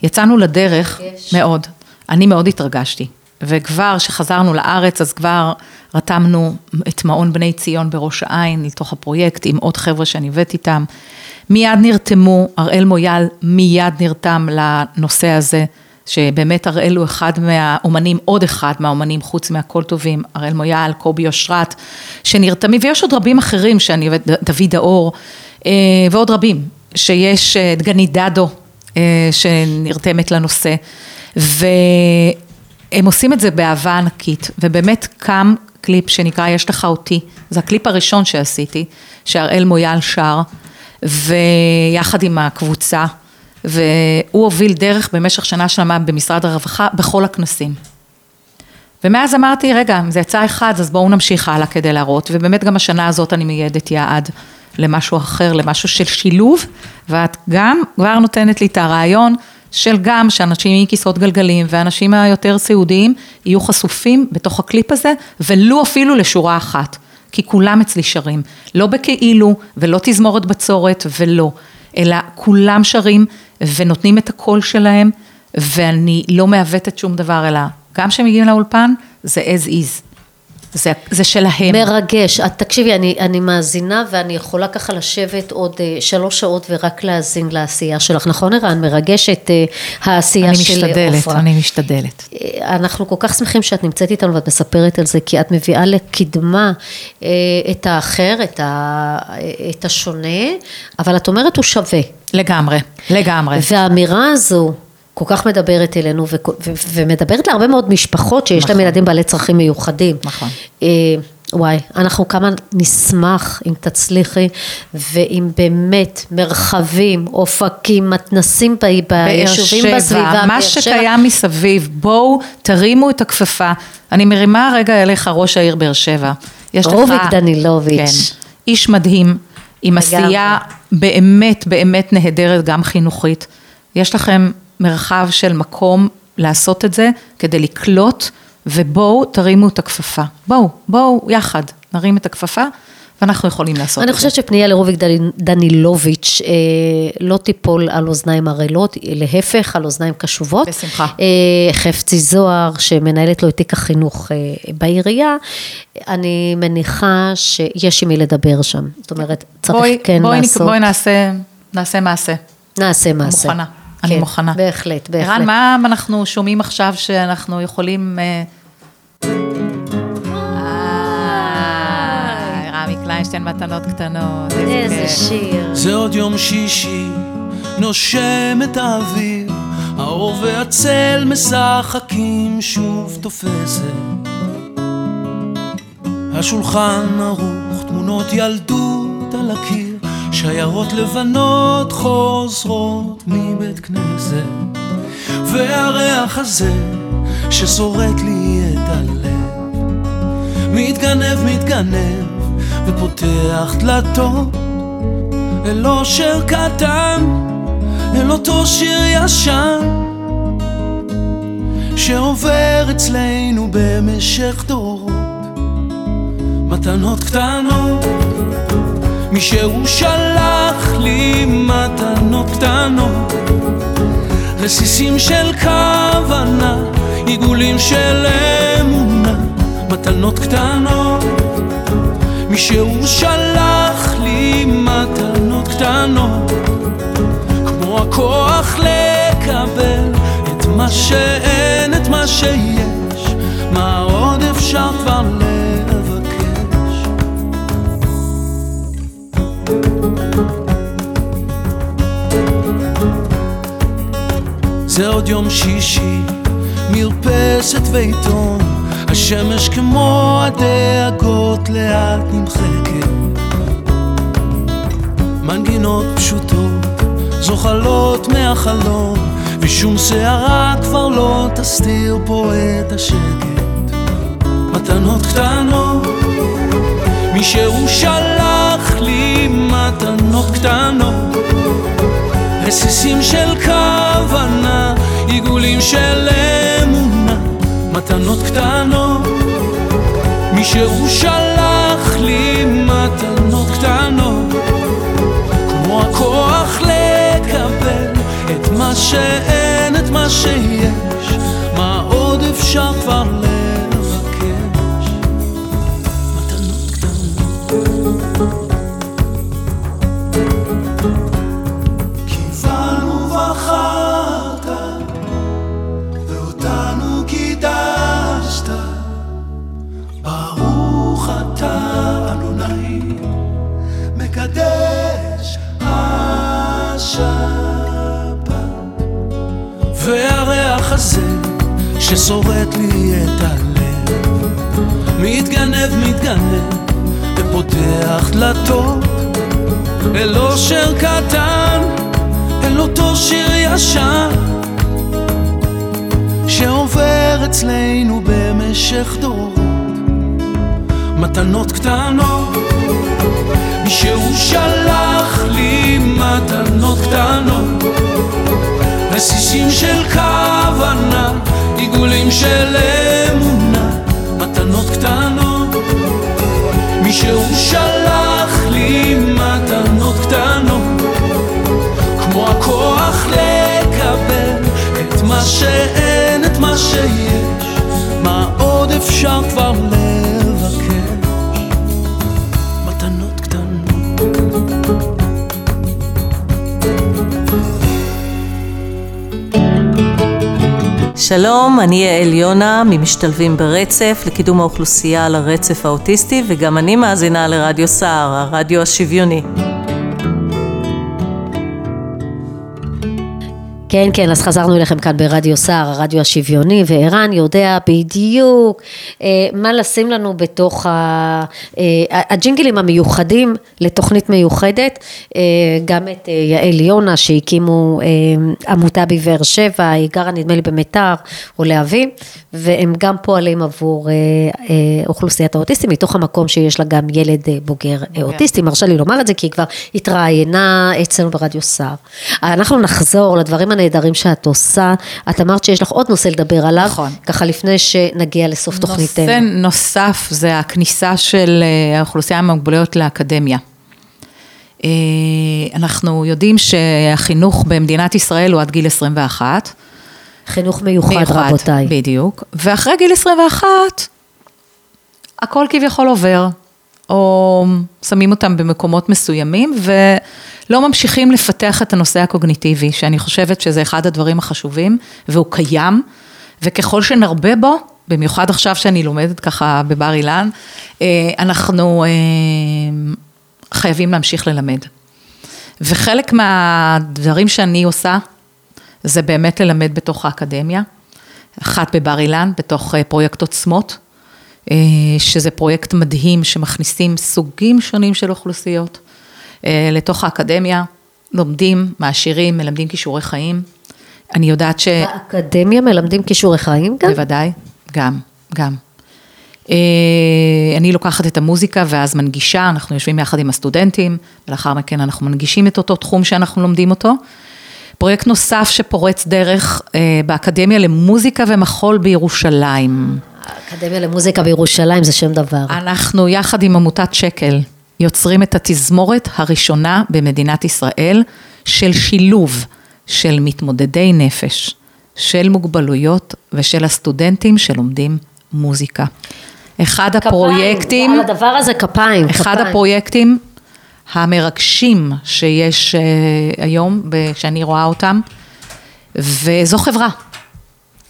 יצאנו לדרך מאוד. אני מאוד התרגשתי. וכבר כשחזרנו לארץ, אז כבר רתמנו את מעון בני ציון בראש העין לתוך הפרויקט, עם עוד חבר'ה שאני הבאת איתם. מיד נרתמו, אראל מויאל מיד נרתם לנושא הזה, שבאמת אראל הוא אחד מהאומנים, עוד אחד מהאומנים, חוץ מהכל טובים, אראל מויאל, קובי אושרת, שנרתמים, ויש עוד רבים אחרים שאני הבאת, דוד האור, אה, ועוד רבים, שיש אה, דגנית דדו, אה, שנרתמת לנושא, והם עושים את זה באהבה ענקית, ובאמת קם קליפ שנקרא יש לך אותי, זה הקליפ הראשון שעשיתי, שהראל מויאל שר, ויחד עם הקבוצה, והוא הוביל דרך במשך שנה שלמה במשרד הרווחה בכל הכנסים. ומאז אמרתי, רגע, אם זה יצא אחד, אז בואו נמשיך הלאה כדי להראות, ובאמת גם השנה הזאת אני מייעדת יעד למשהו אחר, למשהו של שילוב, ואת גם כבר נותנת לי את הרעיון של גם שאנשים עם כיסאות גלגלים ואנשים היותר סיעודיים יהיו חשופים בתוך הקליפ הזה, ולו אפילו לשורה אחת, כי כולם אצלי שרים, לא בכאילו ולא תזמורת בצורת ולא, אלא כולם שרים ונותנים את הקול שלהם, ואני לא מעוותת שום דבר, אלא גם כשהם מגיעים לאולפן, זה as is. זה, זה שלהם. מרגש. את, תקשיבי, אני, אני מאזינה ואני יכולה ככה לשבת עוד אה, שלוש שעות ורק להאזין לעשייה שלך. נכון, ערן? מרגשת אה, העשייה אני של משתדלת, עופרה. אני משתדלת. אה, אנחנו כל כך שמחים שאת נמצאת איתנו ואת מספרת על זה, כי את מביאה לקדמה אה, את האחר, את, ה, את השונה, אבל את אומרת הוא שווה. לגמרי, לגמרי. והאמירה הזו כל כך מדברת אלינו ו- ו- ומדברת להרבה מאוד משפחות שיש להם נכון. ילדים בעלי צרכים מיוחדים. נכון. אה, וואי, אנחנו כמה נשמח אם תצליחי ואם באמת מרחבים, אופקים, מתנסים ב- ביישובים בסביבה, מה שבע. שקיים מסביב, בואו תרימו את הכפפה. אני מרימה רגע אליך ראש העיר באר שבע. יש לך... רוביק דנילוביץ'. כן, איש מדהים, עם עשייה באמת באמת נהדרת, גם חינוכית. יש לכם מרחב של מקום לעשות את זה כדי לקלוט, ובואו תרימו את הכפפה. בואו, בואו יחד נרים את הכפפה, ואנחנו יכולים לעשות אני את זה. חושבת שפנייה לרוביק דני- דנילוביץ' אה, לא תיפול על אוזניים ערלות, להפך, על אוזניים קשובות. בשמחה. אה, חפצי זוהר, שמנהלת לו את תיק החינוך אה, בעירייה, אני מניחה שיש עם מי לדבר שם. זאת אומרת, צריך בואי, כן בואי, לעשות, בואי נעשה, נעשה מעשה. נעשה מעשה. מוכנה, אני כן, מוכנה. בהחלט, בהחלט. ערן, מה אנחנו שומעים עכשיו שאנחנו יכולים... אה, רמי קליינשטיין מתנות קטנות, איזה. שיר. זה עוד יום שישי, נושם את האוויר, האור והצל משחקים שוב תופסת. השולחן ערוך, תמונות ילדות על הקיר, שיירות לבנות חוזרות מבית כנסת. והריח הזה ששורט לי את הלב, מתגנב, מתגנב, ופותח דלתות אל אושר קטן, אל אותו שיר ישן שעובר אצלנו במשך דורות. מתנות קטנות, מישהו שלח לי מתנות קטנות, רסיסים של כוונה, עיגולים של אמונה, מתנות קטנות. מישהו שלח לי מתנות קטנות, כמו הכוח לקבל את מה שאין, את מה שיש, מה עוד אפשר כבר לבקש. זה עוד יום שישי, מרפסת ועיתון, השמש כמו הדאגות לאט נמחקת. מנגינות פשוטות, זוחלות מהחלום, ושום שערה כבר לא תסתיר פה את השקט. מתנות קטנות, מישהו שלח לי מתנות קטנות. רסיסים של כוונה, עיגולים של אמונה, מתנות קטנות. מישהו שלח לי מתנות קטנות, כמו הכוח לקבל את מה שאין, את מה שיש, מה עוד אפשר כבר לבקש? ששורט לי את הלב, מתגנב, מתגנב, ופותח דלתות. אל אושר קטן, אל אותו שיר ישן, שעובר אצלנו במשך דורות. מתנות קטנות, מישהו שלח לי מתנות קטנות, רסיסים של כוונה, עיגולים של אמונה, מתנות קטנות, מישהו שלח לי מתנות קטנות, כמו הכוח לקבל את מה שאין, את מה שיש, מה עוד אפשר כבר לבקש? שלום, אני יעל יונה ממשתלבים ברצף לקידום האוכלוסייה על הרצף האוטיסטי וגם אני מאזינה לרדיו סער, הרדיו השוויוני. כן, כן, אז חזרנו אליכם כאן ברדיו סער, הרדיו השוויוני, וערן יודע בדיוק אה, מה לשים לנו בתוך ה, אה, הג'ינגלים המיוחדים לתוכנית מיוחדת, אה, גם את אה, יעל יונה שהקימו אה, עמותה בבאר שבע, היא גרה נדמה לי במיתר או להבים, והם גם פועלים עבור אה, אה, אוכלוסיית האוטיסטים, מתוך המקום שיש לה גם ילד אה, בוגר אה, אוטיסטי, מרשה לי לומר את זה כי היא כבר התראיינה אצלנו ברדיו סער. אנחנו נחזור לדברים הנהדרים שאת עושה, את אמרת שיש לך עוד נושא לדבר עליו, נכון. ככה לפני שנגיע לסוף תוכניתנו. נושא נוסף זה הכניסה של אה, האוכלוסייה עם המוגבלויות לאקדמיה. אה, אנחנו יודעים שהחינוך במדינת ישראל הוא עד גיל 21. חינוך מיוחד, מיוחד, רבותיי. בדיוק. ואחרי גיל 21, הכל כביכול עובר, או שמים אותם במקומות מסוימים, ולא ממשיכים לפתח את הנושא הקוגניטיבי, שאני חושבת שזה אחד הדברים החשובים, והוא קיים, וככל שנרבה בו, במיוחד עכשיו שאני לומדת ככה בבר אילן, אה, אנחנו אה, חייבים להמשיך ללמד. וחלק מהדברים שאני עושה, זה באמת ללמד בתוך האקדמיה. אחת בבר אילן, בתוך אה, פרויקט עוצמות, שזה פרויקט מדהים שמכניסים סוגים שונים של אוכלוסיות לתוך האקדמיה, לומדים, מעשירים, מלמדים כישורי חיים. אני יודעת ש... באקדמיה מלמדים כישורי חיים גם? בוודאי, גם, גם. אה, אני לוקחת את המוזיקה ואז מנגישה, אנחנו יושבים יחד עם הסטודנטים, ולאחר מכן אנחנו מנגישים את אותו תחום שאנחנו לומדים אותו. פרויקט נוסף שפורץ דרך אה, באקדמיה למוזיקה ומחול בירושלים. האקדמיה למוזיקה בירושלים זה שם דבר. אנחנו יחד עם עמותת שקל יוצרים את התזמורת הראשונה במדינת ישראל של שילוב של מתמודדי נפש, של מוגבלויות ושל הסטודנטים שלומדים מוזיקה. אחד הפרויקטים, על הדבר הזה כפיים. אחד כפיים. הפרויקטים המרגשים שיש אה, היום, שאני רואה אותם, וזו חברה.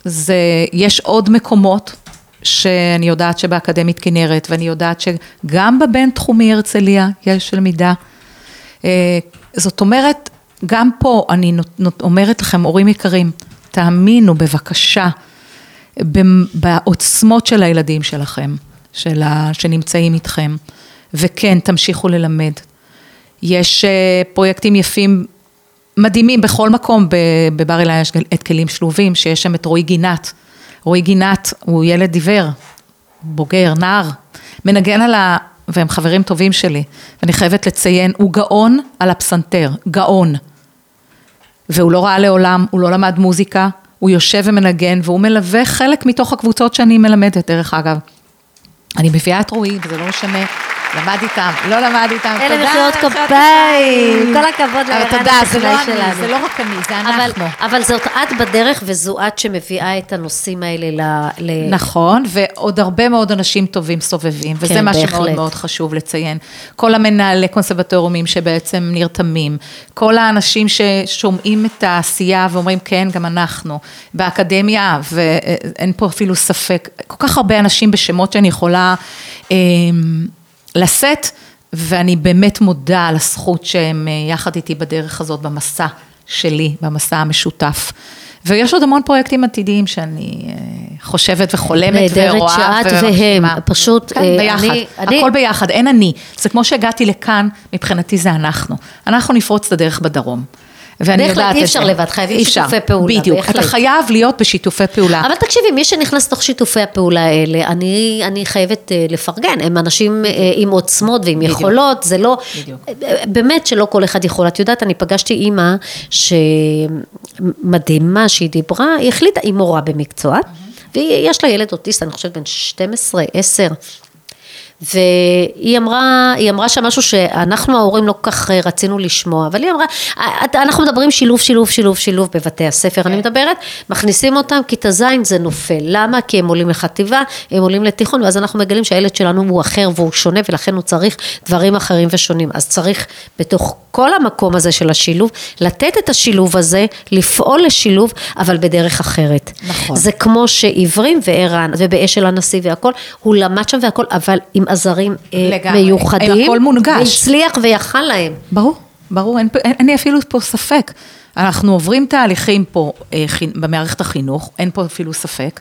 זה, יש עוד מקומות שאני יודעת שבאקדמית כנרת, ואני יודעת שגם בבינתחומי הרצליה יש למידה. אה, זאת אומרת, גם פה אני אומרת לכם, הורים יקרים, תאמינו בבקשה בעוצמות של הילדים שלכם, של ה, שנמצאים איתכם, וכן, תמשיכו ללמד. יש אה, פרויקטים יפים, מדהימים בכל מקום, בבר אילן יש את כלים שלובים, שיש שם את רועי גינת. רועי גינת הוא ילד עיוור, בוגר, נער, מנגן על ה... והם חברים טובים שלי, ואני חייבת לציין, הוא גאון על הפסנתר, גאון. והוא לא ראה לעולם, הוא לא למד מוזיקה, הוא יושב ומנגן, והוא מלווה חלק מתוך הקבוצות שאני מלמדת, דרך אגב. אני מביאה את רועי, וזה לא משנה למד איתם, לא למד איתם, אלה תודה. מחיאות מחיאות כפיים. כל הכבוד אבל לערן תודה, זה לא הטכנאי אני, שלנו. זה לא רק אני, זה אבל, אנחנו. אבל זאת את בדרך וזו את שמביאה את הנושאים האלה ל... ל... נכון, ועוד הרבה מאוד אנשים טובים סובבים, וזה כן, מה שמאוד. מאוד חשוב לציין. כל המנהלי קונסרבטוריונים שבעצם נרתמים, כל האנשים ששומעים את העשייה ואומרים, כן, גם אנחנו, באקדמיה, ואין פה אפילו ספק, כל כך הרבה אנשים בשמות שאני יכולה אה, לשאת, ואני באמת מודה על הזכות שהם אה, יחד איתי בדרך הזאת, במסע שלי, במסע המשותף. ויש עוד המון פרויקטים עתידיים שאני אה, חושבת וחולמת נהדרת ורואה שאת ומגשימה. והם, פשוט, כן, אה, ביחד, אני- אני- הכל ביחד, אין אני. זה כמו שהגעתי לכאן, מבחינתי זה אנחנו. אנחנו נפרוץ את הדרך בדרום. ואני בהחלט, יודעת אי את אפשר זה. לבד, חייבים אי אפשר, שיתופי פעולה, בדיוק, בהחלט. אתה חייב להיות בשיתופי פעולה. אבל תקשיבי, מי שנכנס לתוך שיתופי הפעולה האלה, אני, אני חייבת אה, לפרגן, הם אנשים אה, עם עוצמות ועם בדיוק. יכולות, זה לא, בדיוק. אה, באמת שלא כל אחד יכול. את יודעת, אני פגשתי אימא שמדהימה, שהיא דיברה, היא החליטה, היא מורה במקצוע, ויש לה ילד אוטיסט, אני חושבת בן 12, 10. והיא אמרה, היא אמרה שם משהו שאנחנו ההורים לא כל כך אה, רצינו לשמוע, אבל היא אמרה, "אה, אנחנו מדברים שילוב, שילוב, שילוב, שילוב בבתי הספר, אני מדברת, מכניסים אותם, כיתה ז' זה נופל, למה? כי הם עולים לחטיבה, הם עולים לתיכון, ואז אנחנו מגלים שהילד שלנו הוא אחר והוא שונה, ולכן הוא צריך דברים אחרים ושונים, אז צריך בתוך כל המקום הזה של השילוב, לתת את השילוב הזה, לפעול לשילוב, אבל בדרך אחרת. נכון. זה כמו שעיוורים וערן, ובאשל הנשיא והכל, הוא למד שם והכל, אבל עם עזרים אה, לגמרי. מיוחדים. הכל מונגש. והצליח ויכל להם. ברור, ברור, אין, אין, אין לי אפילו פה ספק. אנחנו עוברים תהליכים פה אה, חינ- במערכת החינוך, אין פה אפילו ספק.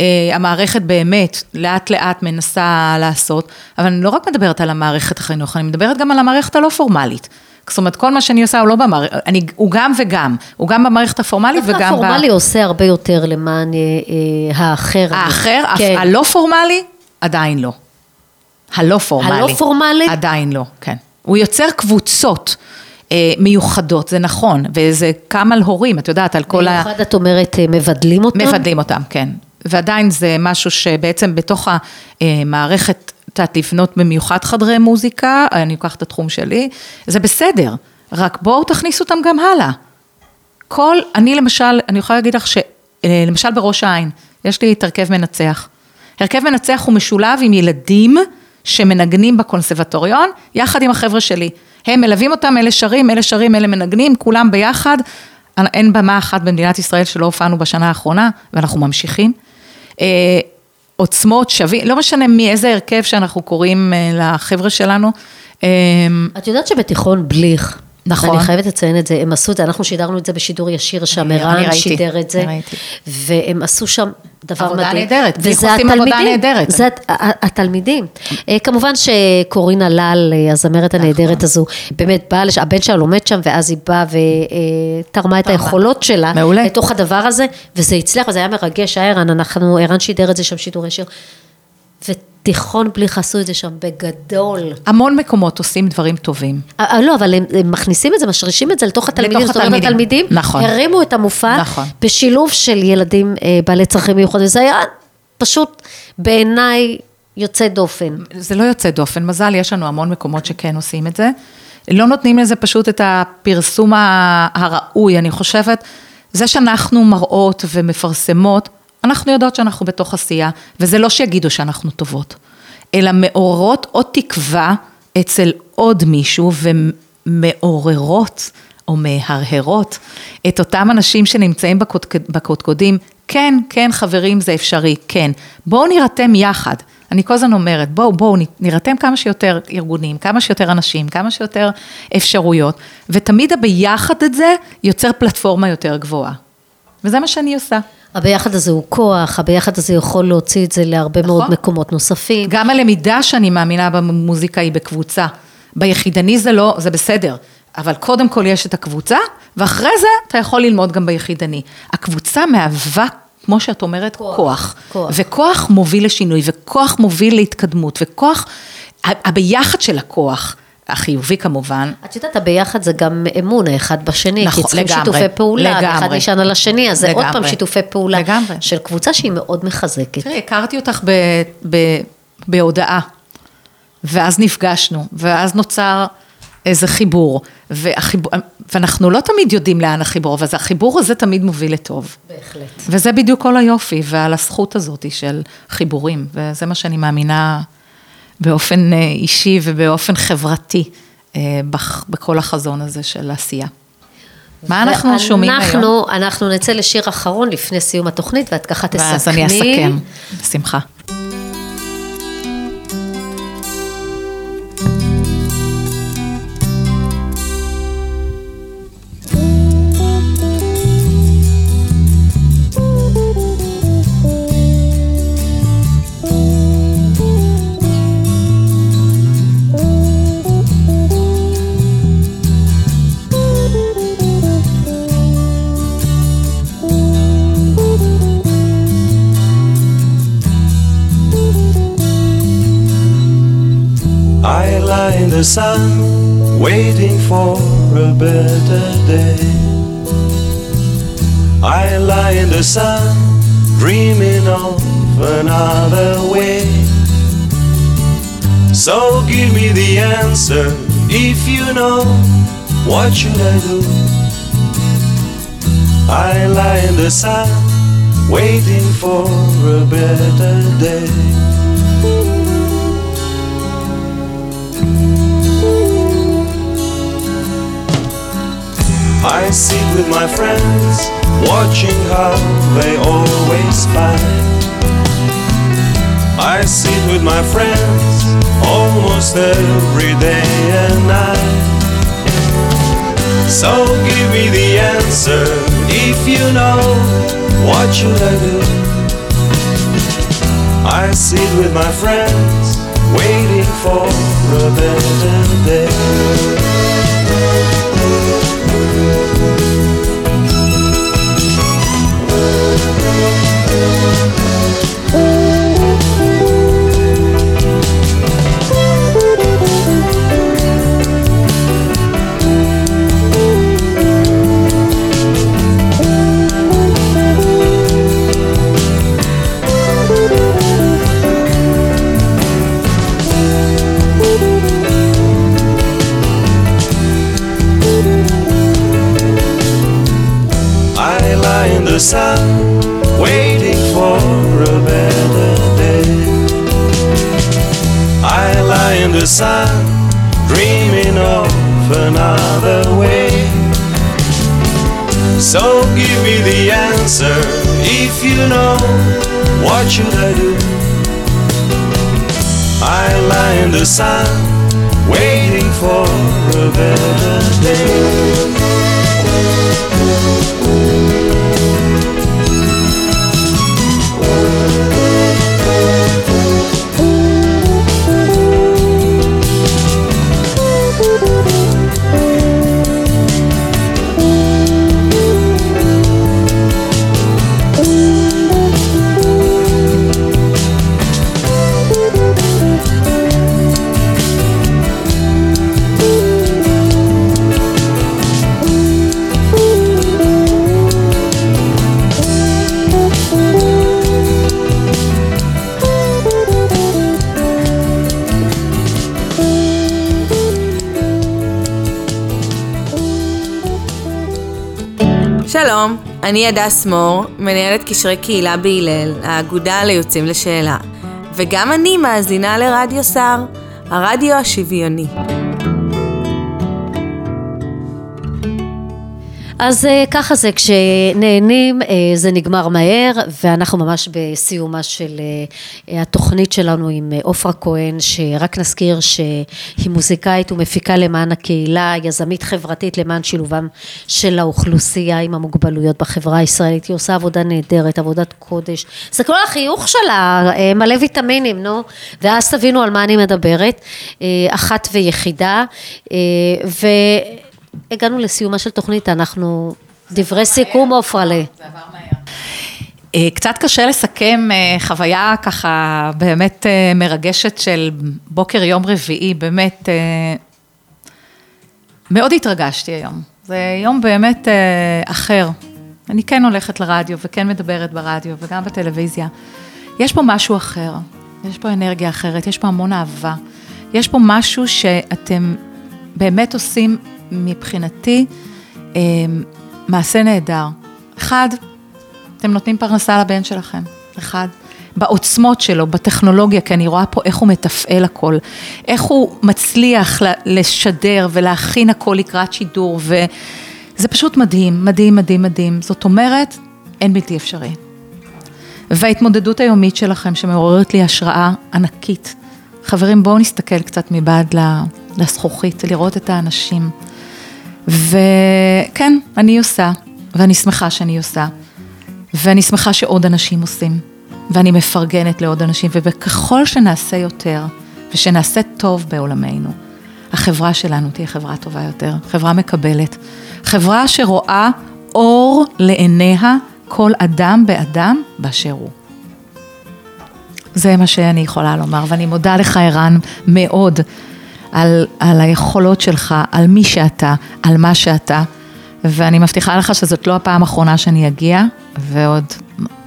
אה, המערכת באמת לאט לאט מנסה לעשות, אבל אני לא רק מדברת על המערכת החינוך, אני מדברת גם על המערכת הלא פורמלית. זאת אומרת, כל מה שאני עושה הוא לא במערכת, הוא גם וגם, הוא גם במערכת הפורמלית דווקא וגם ב... הפורמלי עושה הרבה יותר למען אה, אה, האחר. האחר, כן. הלא פורמלי, עדיין לא. הלא פורמלי. הלא פורמלי? עדיין לא, כן. הוא יוצר קבוצות אה, מיוחדות, זה נכון, וזה קם על הורים, את יודעת, על כל ה... במיוחד את אומרת, אה, מבדלים אותם? מבדלים אותם, כן. ועדיין זה משהו שבעצם בתוך המערכת, את יודעת, לבנות במיוחד חדרי מוזיקה, אני אקח את התחום שלי, זה בסדר, רק בואו תכניסו אותם גם הלאה. כל, אני למשל, אני יכולה להגיד לך שלמשל בראש העין, יש לי את הרכב מנצח. הרכב מנצח הוא משולב עם ילדים שמנגנים בקונסרבטוריון, יחד עם החבר'ה שלי. הם מלווים אותם, אלה שרים, אלה שרים, אלה מנגנים, כולם ביחד. אין במה אחת במדינת ישראל שלא הופענו בשנה האחרונה, ואנחנו ממשיכים. אה, עוצמות, שווים, לא משנה מאיזה הרכב שאנחנו קוראים אה, לחבר'ה שלנו. אה, את יודעת שבתיכון בליך, נכון. אני חייבת לציין את זה, הם עשו את זה, אנחנו שידרנו את זה בשידור ישיר שם, ערן שידר את זה. והם עשו שם דבר עבודה מדהים. נהדרת, בליך וזה עושים עבודה התלמידים, נהדרת. זה התלמידים. אה, כמובן שקורינה לל, אה, הזמרת הנהדרת נכון. הזו, באמת באה, הבן שלה לומד שם, ואז היא באה ותרמה את היכולות שלה, מעולה. לתוך הדבר הזה, וזה הצליח, וזה היה מרגש, היה ערן, אנחנו, ערן שידר את זה שם שידור ישיר. ותיכון בליך עשו את זה שם בגדול. המון מקומות עושים דברים טובים. אה, לא, אבל הם, הם מכניסים את זה, משרישים את זה לתוך התלמידים. לתוך התלמידים. התלמידים נכון. הרימו את המופע נכון. בשילוב של ילדים אה, בעלי צרכים מיוחדים. זה היה פשוט בעיניי יוצא דופן. זה לא יוצא דופן, מזל, יש לנו המון מקומות שכן עושים את זה. לא נותנים לזה פשוט את הפרסום הראוי, אני חושבת, זה שאנחנו מראות ומפרסמות, אנחנו יודעות שאנחנו בתוך עשייה, וזה לא שיגידו שאנחנו טובות, אלא מעוררות עוד תקווה אצל עוד מישהו ומעוררות או מהרהרות את אותם אנשים שנמצאים בקודק- בקודקודים, כן, כן חברים זה אפשרי, כן, בואו נירתם יחד. אני כל הזמן אומרת, בואו, בואו נירתם כמה שיותר ארגונים, כמה שיותר אנשים, כמה שיותר אפשרויות, ותמיד הביחד את זה יוצר פלטפורמה יותר גבוהה. וזה מה שאני עושה. הביחד הזה הוא כוח, הביחד הזה יכול להוציא את זה להרבה מאוד נכון. מקומות נוספים. גם הלמידה שאני מאמינה במוזיקה היא בקבוצה. ביחידני זה לא, זה בסדר, אבל קודם כל יש את הקבוצה, ואחרי זה אתה יכול ללמוד גם ביחידני. הקבוצה מהווה, כמו שאת אומרת, כוח. כוח. כוח. וכוח מוביל לשינוי, וכוח מוביל להתקדמות, וכוח, הביחד של הכוח, החיובי כמובן, את יודעת, הביחד זה גם אמון האחד בשני, נכון, כי צריכים לגמרי, שיתופי פעולה, לגמרי. ואחד נשען על השני, אז זה עוד פעם לגמרי. שיתופי פעולה לגמרי. של קבוצה שהיא מאוד מחזקת. תראי, הכרתי אותך ב, ב, בהודעה, ואז נפגשנו, ואז נוצר איזה חיבור, והחיבור, ואנחנו לא תמיד יודעים לאן החיבור, אבל החיבור הזה תמיד מוביל לטוב. בהחלט. וזה בדיוק כל היופי, ועל הזכות הזאת של חיבורים, וזה מה שאני מאמינה באופן אה, אישי ובאופן חברתי, אה, בכל החזון הזה של עשייה. מה אנחנו שומעים היום? אנחנו, אנחנו נצא לשיר אחרון לפני סיום התוכנית, ואת ככה תסכמי. ואז אני אסכם, בשמחה. The sun, waiting for a better day. I lie in the sun, dreaming of another way. So give me the answer if you know what should I do. I lie in the sun, waiting for a better day. I sit with my friends, watching how they always fight. I sit with my friends almost every day and night. So give me the answer if you know what should I do. I sit with my friends, waiting for a better day. The sun, the sun, dreaming of another way. So give me the answer if you know what should I do. I lie in the sun, waiting for a better day. אני הדס מור, מנהלת קשרי קהילה בהלל, האגודה ליוצאים לשאלה. וגם אני מאזינה לרדיו סער, הרדיו השוויוני. אז אה, ככה זה, כשנהנים אה, זה נגמר מהר, ואנחנו ממש בסיומה של אה, התוכנית שלנו עם עופרה כהן, שרק נזכיר שהיא מוזיקאית ומפיקה למען הקהילה, יזמית חברתית למען שילובם של האוכלוסייה עם המוגבלויות בחברה הישראלית, היא עושה עבודה נהדרת, עבודת קודש, זה כל החיוך שלה, מלא ויטמינים, נו, ואז תבינו על מה אני מדברת, אחת ויחידה, ו... הגענו לסיומה של תוכנית, אנחנו, דברי סיכום עופרלה. אה, קצת קשה לסכם אה, חוויה ככה באמת אה, מרגשת של בוקר יום רביעי, באמת מאוד התרגשתי היום. זה יום באמת אחר. אני כן הולכת לרדיו וכן מדברת ברדיו וגם בטלוויזיה. יש פה משהו אחר, יש פה אנרגיה אחרת, יש פה המון אהבה, יש פה משהו שאתם באמת עושים מבחינתי אה, מעשה נהדר. אחד, אתם נותנים פרנסה לבן שלכם, אחד. בעוצמות שלו, בטכנולוגיה, כי אני רואה פה איך הוא מתפעל הכל, איך הוא מצליח לשדר ולהכין הכל לקראת שידור, וזה פשוט מדהים, מדהים, מדהים, מדהים. זאת אומרת, אין בלתי אפשרי. וההתמודדות היומית שלכם שמעוררת לי השראה ענקית. חברים, בואו נסתכל קצת מבעד לזכוכית, לראות את האנשים. וכן, אני עושה, ואני שמחה שאני עושה, ואני שמחה שעוד אנשים עושים, ואני מפרגנת לעוד אנשים, וככל שנעשה יותר, ושנעשה טוב בעולמנו, החברה שלנו תהיה חברה טובה יותר, חברה מקבלת, חברה שרואה אור לעיניה כל אדם באדם באשר הוא. זה מה שאני יכולה לומר, ואני מודה לך, ערן, מאוד על, על היכולות שלך, על מי שאתה, על מה שאתה, ואני מבטיחה לך שזאת לא הפעם האחרונה שאני אגיע, ועוד,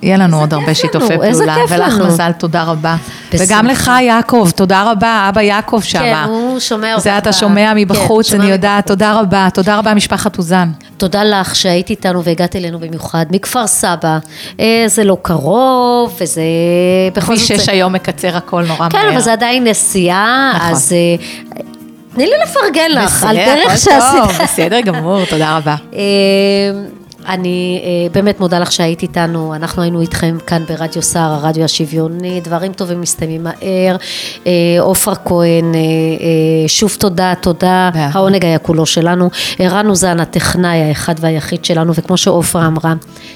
יהיה לנו עוד הרבה שיתופי פעולה. ולך. מזל, תודה רבה. וגם לך, יעקב, תודה רבה, אבא יעקב שמה. כן, הוא שומע אותך. זה אתה שומע מבחוץ, כן, אני יודעת, תודה רבה, תודה רבה משפחת אוזן. תודה לך שהיית איתנו והגעת אלינו במיוחד מכפר סבא. אה, זה לא קרוב, וזה... בכל כביש זאת 6 זה- היום מקצר הכל נורא כן, מהר. אבל זה עדיין נסיעה, נכון. אז אה, תני לי לפרגן לך על בסדר, דרך שעשית. טוב, בסדר גמור, תודה רבה. אני אה, באמת מודה לך שהיית איתנו, אנחנו היינו איתכם כאן ברדיו סער, הרדיו השוויוני, דברים טובים מסתיימים מהר. אה, עופרה כהן, אה, שוב תודה, תודה, העונג היה כולו שלנו. ערן אוזן, הטכנאי האחד והיחיד שלנו, וכמו שעופרה אמרה,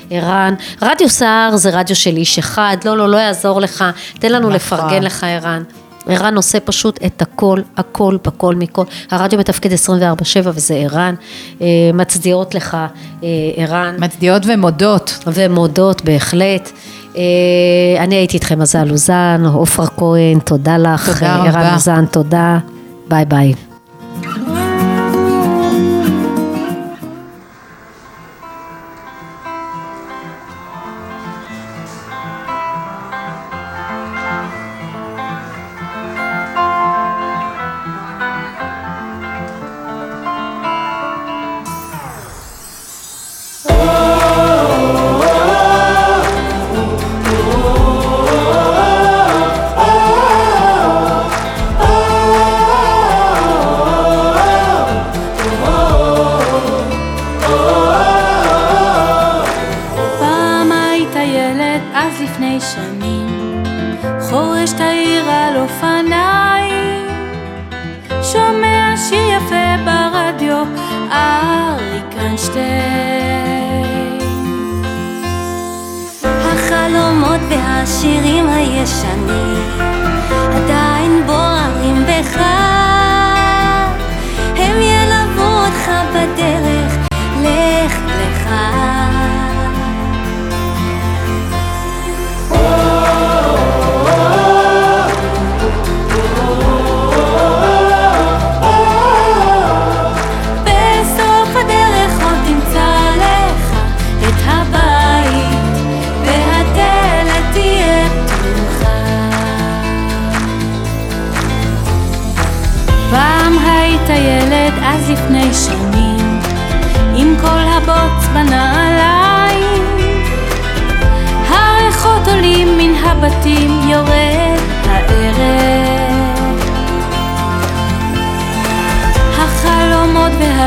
ערן, רדיו סער זה רדיו של איש אחד, לא, לא, לא יעזור לך, תן לנו נכון. לפרגן לך, ערן. ערן עושה פשוט את הכל, הכל, בכל, מכל. הרדיו מתפקד 24-7 וזה ערן. אה, מצדיעות לך, אה, ערן. מצדיעות ומודות. ומודות, בהחלט. אה, אני הייתי איתכם מזל אוזן, עופרה כהן, תודה לך. תודה רבה. ערן אוזן, תודה. ביי ביי.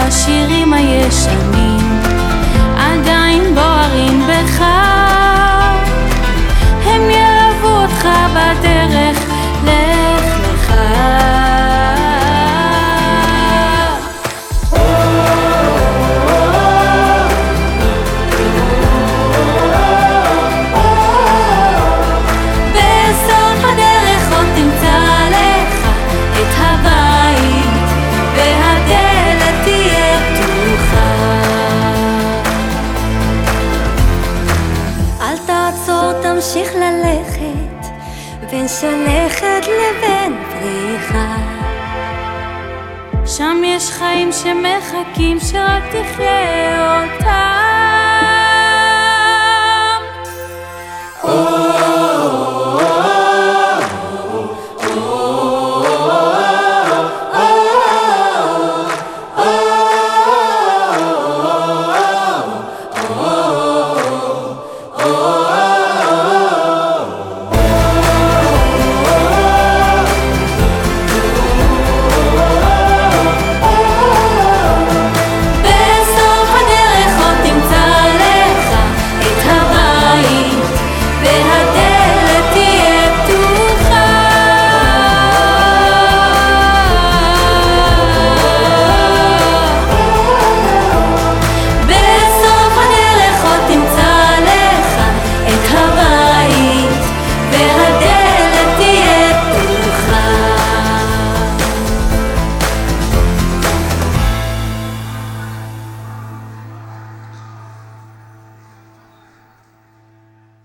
והשירים הישנים